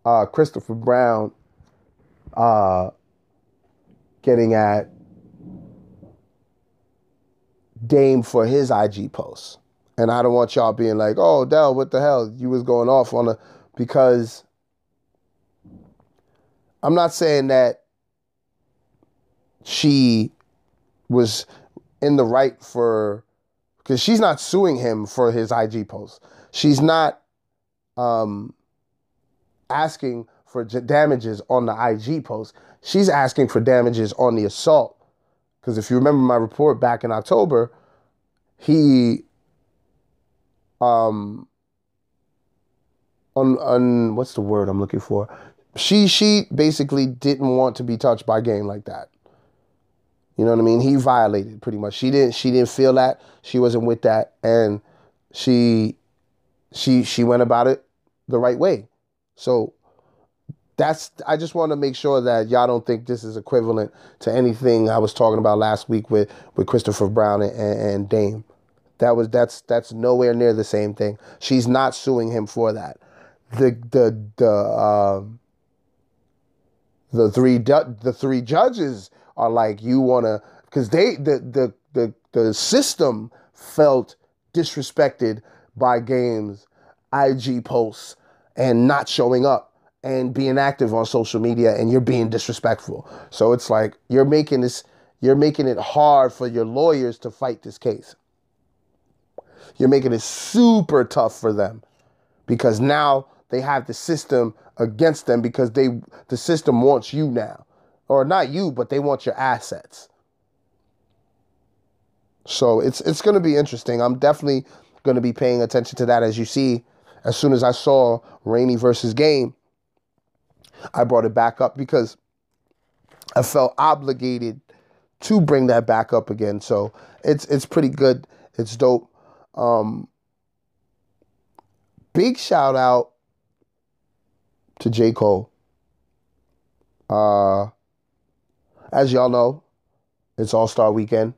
uh, Christopher Brown uh, getting at Dame for his IG posts. And I don't want y'all being like, oh, Dell, what the hell? You was going off on a because I'm not saying that she was in the right for because she's not suing him for his IG post. She's not um, asking for damages on the IG post. She's asking for damages on the assault Because if you remember my report back in October, he um on on what's the word I'm looking for? She she basically didn't want to be touched by game like that. You know what I mean? He violated pretty much. She didn't she didn't feel that. She wasn't with that and she she she went about it the right way. So that's I just want to make sure that y'all don't think this is equivalent to anything I was talking about last week with with Christopher Brown and, and Dame. That was that's that's nowhere near the same thing. She's not suing him for that. The the the um the three the three judges are like you want to because they the the the the system felt disrespected by games IG posts and not showing up and being active on social media and you're being disrespectful. So it's like you're making this you're making it hard for your lawyers to fight this case. You're making it super tough for them because now they have the system against them because they the system wants you now. Or not you, but they want your assets. So it's it's going to be interesting. I'm definitely going to be paying attention to that as you see as soon as I saw Rainey versus Game, I brought it back up because I felt obligated to bring that back up again. So it's it's pretty good. It's dope. Um, big shout out to J. Cole. Uh, as y'all know, it's All Star Weekend.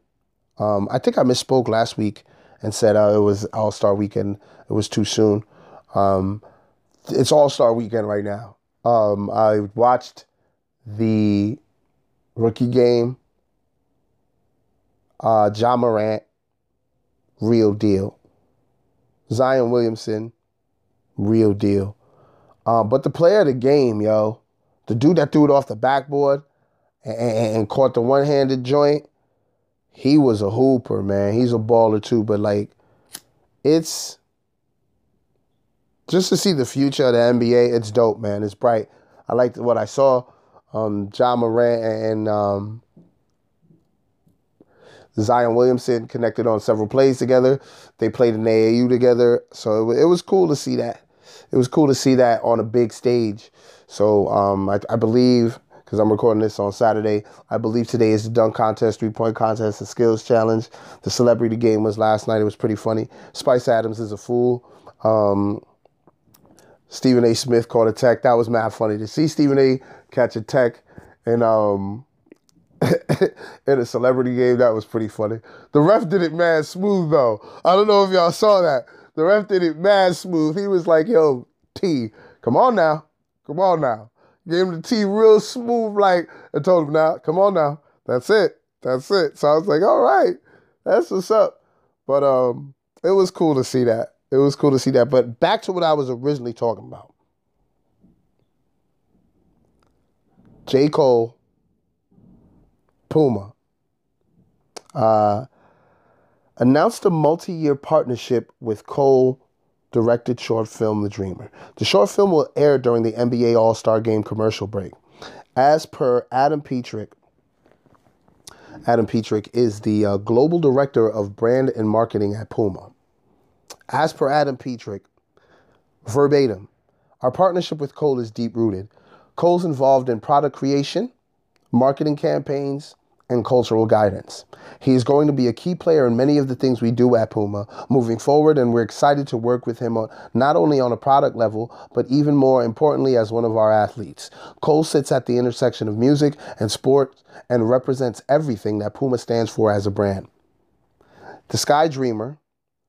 Um, I think I misspoke last week and said uh, it was All Star Weekend. It was too soon. Um, it's All Star Weekend right now. Um, I watched the rookie game. Uh, Ja Morant, real deal. Zion Williamson, real deal. Um, but the player of the game, yo, the dude that threw it off the backboard and, and, caught the one-handed joint, he was a hooper, man. He's a baller too. But like, it's just to see the future of the NBA. It's dope, man. It's bright. I liked what I saw. Um, Ja Morant and um, Zion Williamson connected on several plays together. They played in AAU together, so it, it was cool to see that. It was cool to see that on a big stage. So um, I, I believe because I'm recording this on Saturday. I believe today is the dunk contest, three point contest, the skills challenge. The celebrity game was last night. It was pretty funny. Spice Adams is a fool. Um, Stephen A. Smith caught a tech. That was mad funny to see Stephen A. catch a tech and um [laughs] in a celebrity game. That was pretty funny. The ref did it mad smooth though. I don't know if y'all saw that. The ref did it mad smooth. He was like, "Yo, T, come on now, come on now." Gave him the T real smooth, like, and told him, "Now, come on now. That's it. That's it." So I was like, "All right, that's what's up." But um, it was cool to see that. It was cool to see that. But back to what I was originally talking about. J. Cole, Puma, uh, announced a multi year partnership with Cole directed short film The Dreamer. The short film will air during the NBA All Star Game commercial break. As per Adam Petrick, Adam Petrick is the uh, global director of brand and marketing at Puma. As per Adam Petrick, verbatim, our partnership with Cole is deep rooted. Cole's involved in product creation, marketing campaigns, and cultural guidance. He is going to be a key player in many of the things we do at Puma moving forward, and we're excited to work with him not only on a product level, but even more importantly as one of our athletes. Cole sits at the intersection of music and sport and represents everything that Puma stands for as a brand. The Sky Dreamer,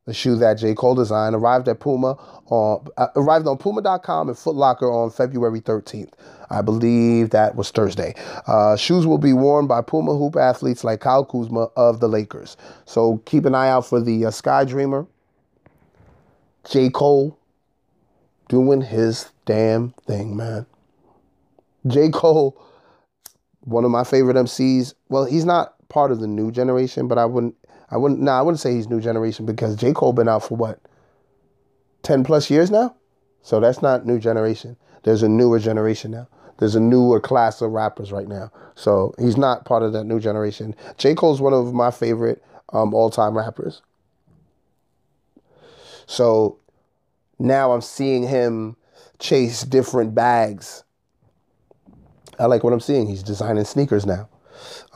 the shoe that J. Cole designed, arrived at Puma on uh, arrived on Puma.com and Foot Locker on February 13th. I believe that was Thursday. Uh, shoes will be worn by Puma hoop athletes like Kyle Kuzma of the Lakers. So keep an eye out for the uh, Sky Dreamer. J. Cole doing his damn thing, man. J. Cole, one of my favorite MCs. Well, he's not part of the new generation, but I wouldn't I wouldn't nah, I wouldn't say he's new generation because J. Cole been out for what? 10 plus years now? So that's not new generation. There's a newer generation now. there's a newer class of rappers right now. So he's not part of that new generation. J. Cole's one of my favorite um, all time rappers. So now I'm seeing him chase different bags. I like what I'm seeing. He's designing sneakers now.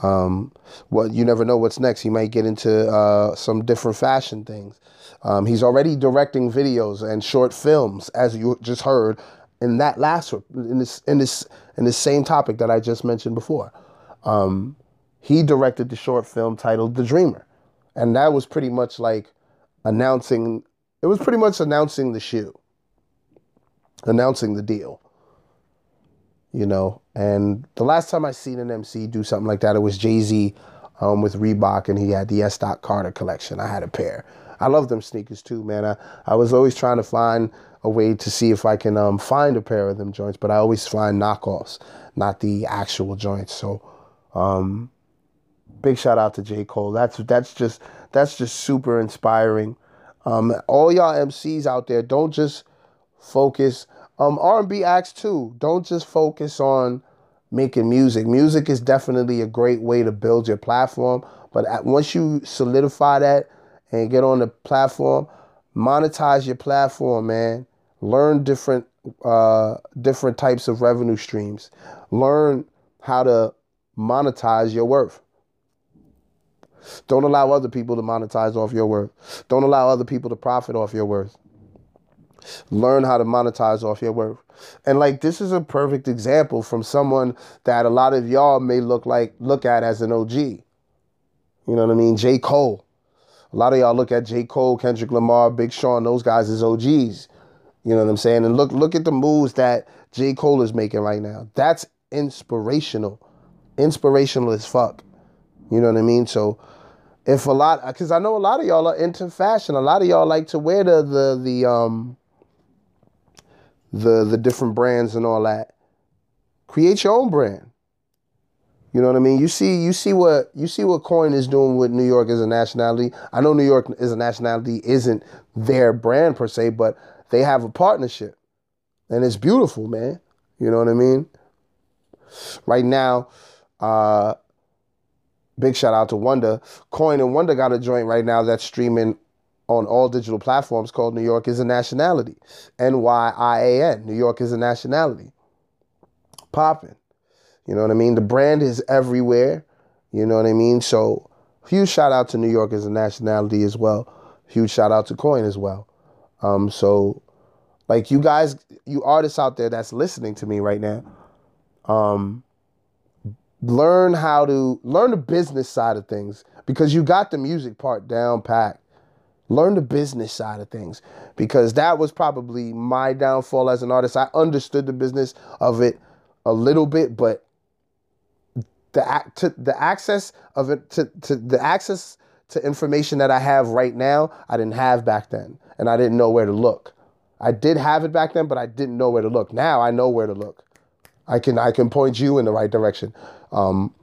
Um, well, you never know what's next. He might get into uh, some different fashion things. Um, he's already directing videos and short films, as you just heard in that last in this in this in this same topic that I just mentioned before. Um, he directed the short film titled The Dreamer, and that was pretty much like announcing. It was pretty much announcing the shoe, announcing the deal. You know, and the last time I seen an MC do something like that, it was Jay Z um, with Reebok, and he had the S. Dot Carter collection. I had a pair. I love them sneakers too, man. I, I was always trying to find a way to see if I can um, find a pair of them joints, but I always find knockoffs, not the actual joints. So, um, big shout out to J Cole. That's that's just that's just super inspiring. Um, all y'all MCs out there, don't just focus. Um, R&B acts too. Don't just focus on making music. Music is definitely a great way to build your platform, but at, once you solidify that and get on the platform, monetize your platform, man. Learn different uh, different types of revenue streams. Learn how to monetize your worth. Don't allow other people to monetize off your worth. Don't allow other people to profit off your worth. Learn how to monetize off your worth. And like this is a perfect example from someone that a lot of y'all may look like look at as an OG. You know what I mean? J. Cole. A lot of y'all look at J. Cole, Kendrick Lamar, Big Sean, those guys as OGs. You know what I'm saying? And look, look at the moves that J. Cole is making right now. That's inspirational. Inspirational as fuck. You know what I mean? So if a lot because I know a lot of y'all are into fashion. A lot of y'all like to wear the the the um the the different brands and all that. Create your own brand. You know what I mean? You see, you see what you see what Coin is doing with New York as a nationality. I know New York as a nationality isn't their brand per se, but they have a partnership, and it's beautiful, man. You know what I mean? Right now, uh, big shout out to Wonder Coin and Wonder got a joint right now that's streaming on all digital platforms called New York is a Nationality. N Y I A N. New York is a Nationality. Popping. You know what I mean? The brand is everywhere. You know what I mean? So, huge shout out to New York as a nationality as well. Huge shout out to Coin as well. Um, so, like you guys, you artists out there that's listening to me right now, um, learn how to learn the business side of things because you got the music part down packed. Learn the business side of things because that was probably my downfall as an artist. I understood the business of it a little bit, but the to, the access of it to, to the access to information that I have right now, I didn't have back then, and I didn't know where to look. I did have it back then, but I didn't know where to look. Now I know where to look. I can I can point you in the right direction. Um,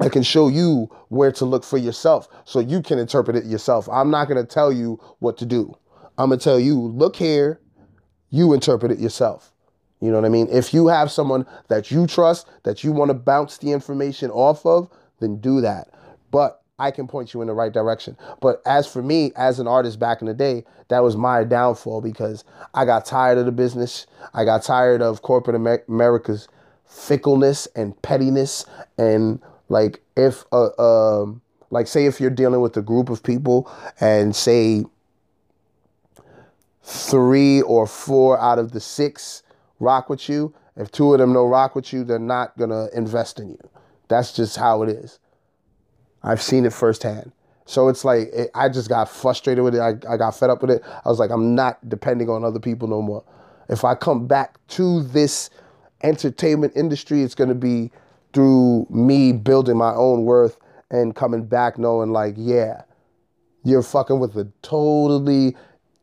I can show you where to look for yourself so you can interpret it yourself. I'm not going to tell you what to do. I'm going to tell you, look here, you interpret it yourself. You know what I mean? If you have someone that you trust, that you want to bounce the information off of, then do that. But I can point you in the right direction. But as for me, as an artist back in the day, that was my downfall because I got tired of the business. I got tired of corporate America's fickleness and pettiness and like if uh, um like say if you're dealing with a group of people and say three or four out of the six rock with you if two of them don't rock with you they're not gonna invest in you. That's just how it is. I've seen it firsthand. So it's like it, i just got frustrated with it. I, I got fed up with it. I was like i'm not depending on other people no more. If i come back to this entertainment industry it's to be through me building my own worth and coming back knowing like, yeah, you're fucking with a totally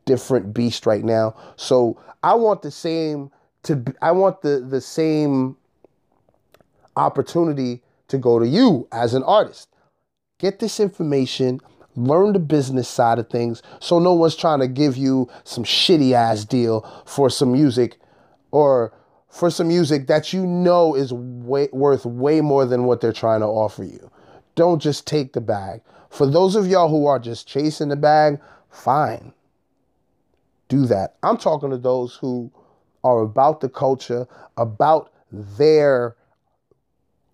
different beast right now. So I want the same to I want the the same opportunity to go to you as an artist. Get this information, learn the business side of things so no one's trying to give you some shitty ass deal for some music or for some music that you know is way, worth way more than what they're trying to offer you. Don't just take the bag. For those of y'all who are just chasing the bag, fine. Do that. I'm talking to those who are about the culture, about their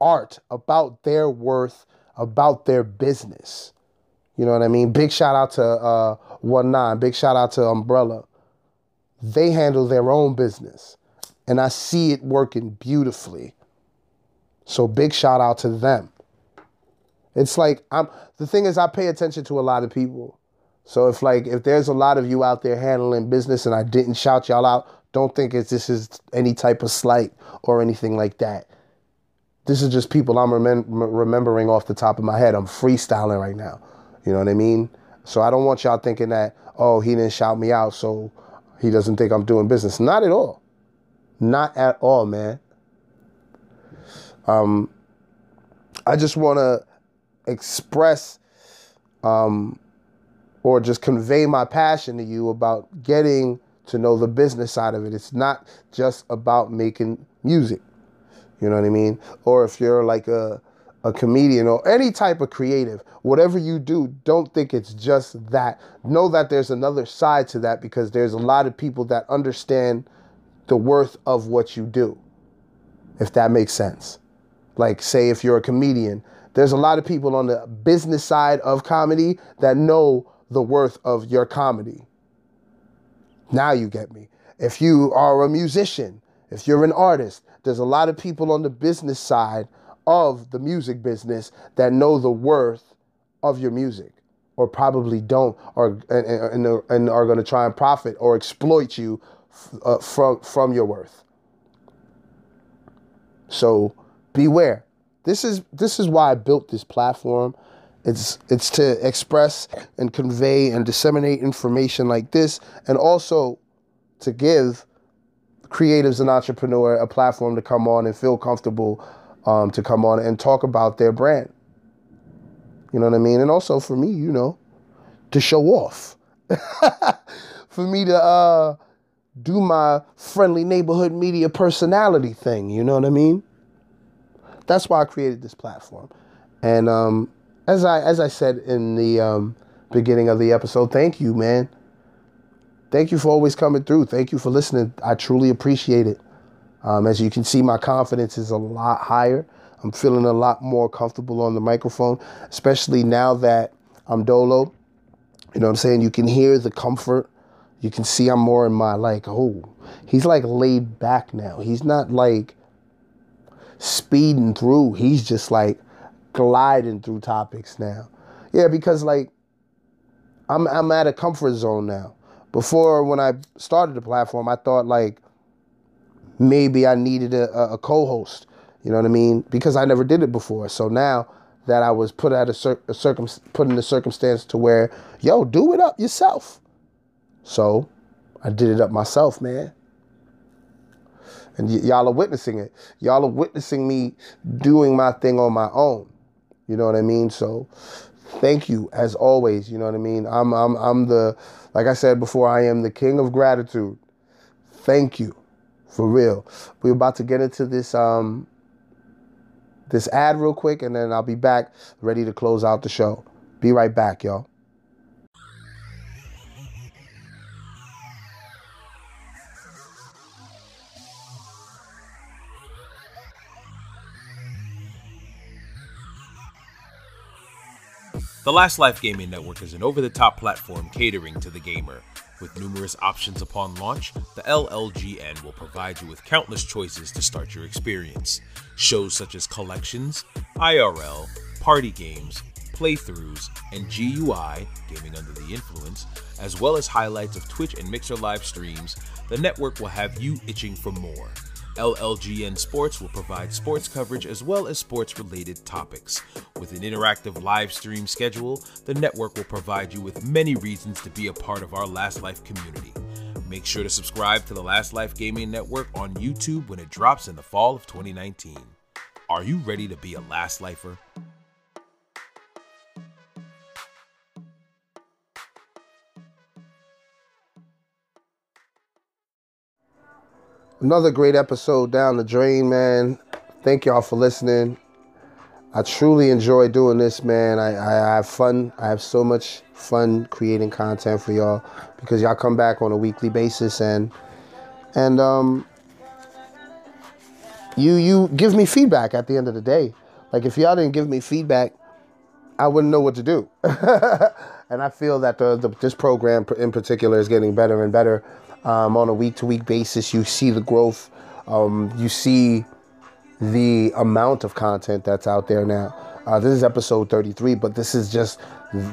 art, about their worth, about their business. You know what I mean? Big shout out to uh, One Nine. Big shout out to Umbrella. They handle their own business, and I see it working beautifully. So big shout out to them. It's like I'm. The thing is, I pay attention to a lot of people. So if like if there's a lot of you out there handling business and I didn't shout y'all out, don't think it's this is any type of slight or anything like that. This is just people I'm remem- remembering off the top of my head. I'm freestyling right now. You know what I mean? So I don't want y'all thinking that, oh, he didn't shout me out, so he doesn't think I'm doing business. Not at all. Not at all, man. Um, I just want to express um, or just convey my passion to you about getting to know the business side of it. It's not just about making music. You know what I mean? Or if you're like a a comedian or any type of creative, whatever you do, don't think it's just that. Know that there's another side to that because there's a lot of people that understand the worth of what you do. If that makes sense. Like say if you're a comedian, there's a lot of people on the business side of comedy that know the worth of your comedy. Now you get me. If you are a musician, if you're an artist, there's a lot of people on the business side of the music business that know the worth of your music or probably don't or and, and, and are going to try and profit or exploit you uh, from from your worth. So beware. This is this is why I built this platform. It's it's to express and convey and disseminate information like this, and also to give creatives and entrepreneur a platform to come on and feel comfortable um, to come on and talk about their brand. You know what I mean? And also for me, you know, to show off. [laughs] for me to uh, do my friendly neighborhood media personality thing. You know what I mean? That's why I created this platform. And um, as I as I said in the um, beginning of the episode, thank you, man. Thank you for always coming through. Thank you for listening. I truly appreciate it. Um, as you can see, my confidence is a lot higher. I'm feeling a lot more comfortable on the microphone, especially now that I'm Dolo. You know what I'm saying? You can hear the comfort. You can see I'm more in my like, oh, he's like laid back now. He's not like speeding through. He's just like gliding through topics now. Yeah, because like I'm I'm at a comfort zone now. Before when I started the platform, I thought like maybe I needed a, a co-host. You know what I mean? Because I never did it before. So now that I was put at a, cir- a circum put in a circumstance to where, yo, do it up yourself. So I did it up myself, man. And y- y'all are witnessing it. Y'all are witnessing me doing my thing on my own. You know what I mean? So thank you as always. You know what I mean? I'm I'm I'm the like I said before, I am the king of gratitude. Thank you. For real. We're about to get into this um this ad real quick and then I'll be back ready to close out the show. Be right back, y'all. The Last Life Gaming Network is an over the top platform catering to the gamer. With numerous options upon launch, the LLGN will provide you with countless choices to start your experience. Shows such as collections, IRL, party games, playthroughs, and GUI, Gaming Under the Influence, as well as highlights of Twitch and Mixer live streams, the network will have you itching for more. LLGN Sports will provide sports coverage as well as sports related topics. With an interactive live stream schedule, the network will provide you with many reasons to be a part of our Last Life community. Make sure to subscribe to the Last Life Gaming Network on YouTube when it drops in the fall of 2019. Are you ready to be a Last Lifer? Another great episode down the drain, man. Thank y'all for listening. I truly enjoy doing this, man. I, I, I have fun. I have so much fun creating content for y'all because y'all come back on a weekly basis and and um you you give me feedback at the end of the day. Like if y'all didn't give me feedback, I wouldn't know what to do. [laughs] and I feel that the, the this program in particular is getting better and better um, on a week to week basis. You see the growth. Um, you see the amount of content that's out there now. Uh, this is episode 33, but this is just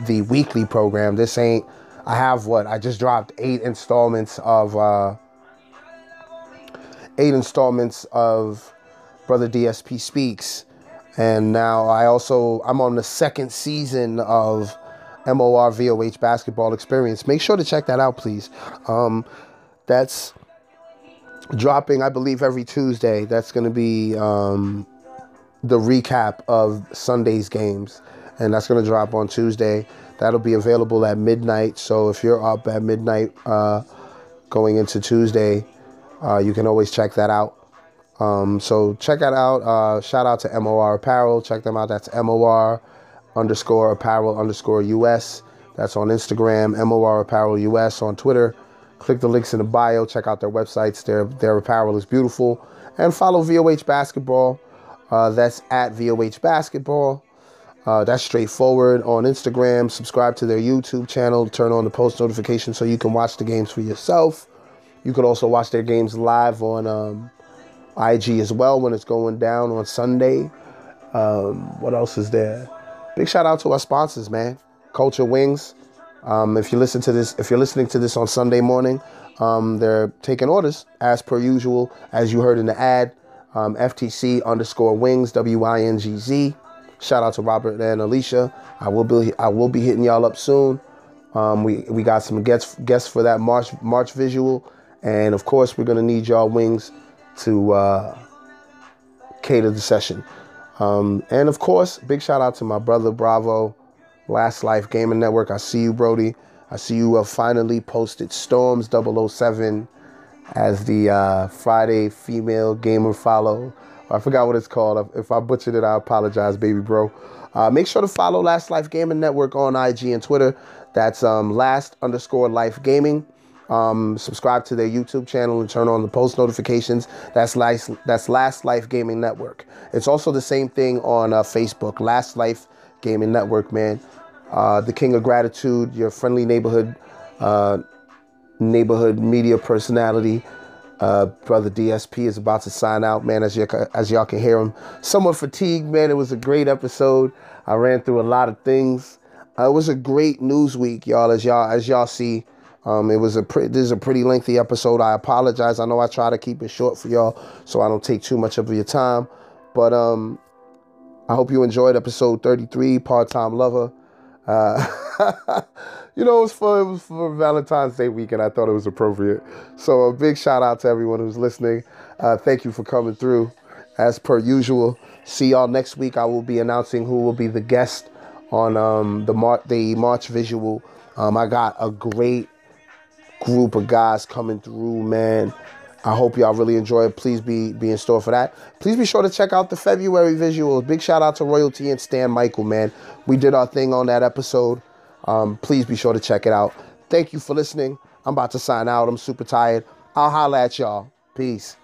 the weekly program. This ain't. I have what I just dropped eight installments of uh, eight installments of Brother DSP Speaks, and now I also I'm on the second season of MOR VOH Basketball Experience. Make sure to check that out, please. Um, that's dropping, I believe, every Tuesday. That's going to be um, the recap of Sunday's games, and that's going to drop on Tuesday. That'll be available at midnight. So if you're up at midnight uh, going into Tuesday, uh, you can always check that out. Um, so check that out. Uh, shout out to MOR Apparel. Check them out. That's MOR underscore apparel underscore US. That's on Instagram. MOR Apparel US on Twitter. Click the links in the bio. Check out their websites. Their their apparel is beautiful. And follow VOH Basketball. Uh, that's at VOH Basketball. Uh, that's straightforward on Instagram. Subscribe to their YouTube channel. Turn on the post notifications so you can watch the games for yourself. You can also watch their games live on um, IG as well when it's going down on Sunday. Um, what else is there? Big shout out to our sponsors, man. Culture Wings. Um, if you listen to this, if you're listening to this on Sunday morning, um, they're taking orders as per usual, as you heard in the ad. Um, FTC underscore Wings W I N G Z. Shout out to Robert and Alicia. I will be I will be hitting y'all up soon. Um, we we got some guests guests for that March March visual, and of course we're gonna need y'all wings to uh, cater the session. Um, and of course, big shout out to my brother Bravo, Last Life Gaming Network. I see you, Brody. I see you have finally posted Storms 007 as the uh, Friday female gamer follow. I forgot what it's called. If I butchered it, I apologize, baby bro. Uh, make sure to follow Last Life Gaming Network on IG and Twitter. That's um, last underscore life gaming. Um, subscribe to their YouTube channel and turn on the post notifications. That's Last, that's Last Life Gaming Network. It's also the same thing on uh, Facebook, Last Life Gaming Network, man. Uh, the King of Gratitude, your friendly neighborhood uh, neighborhood media personality. Uh, brother DSP is about to sign out, man. As you as y'all can hear him, somewhat fatigued, man. It was a great episode. I ran through a lot of things. Uh, it was a great news week, y'all. As y'all as y'all see, um, it was a pre- this is a pretty lengthy episode. I apologize. I know I try to keep it short for y'all, so I don't take too much of your time. But um, I hope you enjoyed episode 33, Part Time Lover. Uh, [laughs] you know, it was for it was for Valentine's Day weekend. I thought it was appropriate. So a big shout out to everyone who's listening. Uh, thank you for coming through. As per usual, see y'all next week. I will be announcing who will be the guest on um, the the March visual. Um, I got a great group of guys coming through, man. I hope y'all really enjoy it. Please be be in store for that. Please be sure to check out the February visuals. Big shout out to Royalty and Stan Michael, man. We did our thing on that episode. Um, please be sure to check it out. Thank you for listening. I'm about to sign out. I'm super tired. I'll holla at y'all. Peace.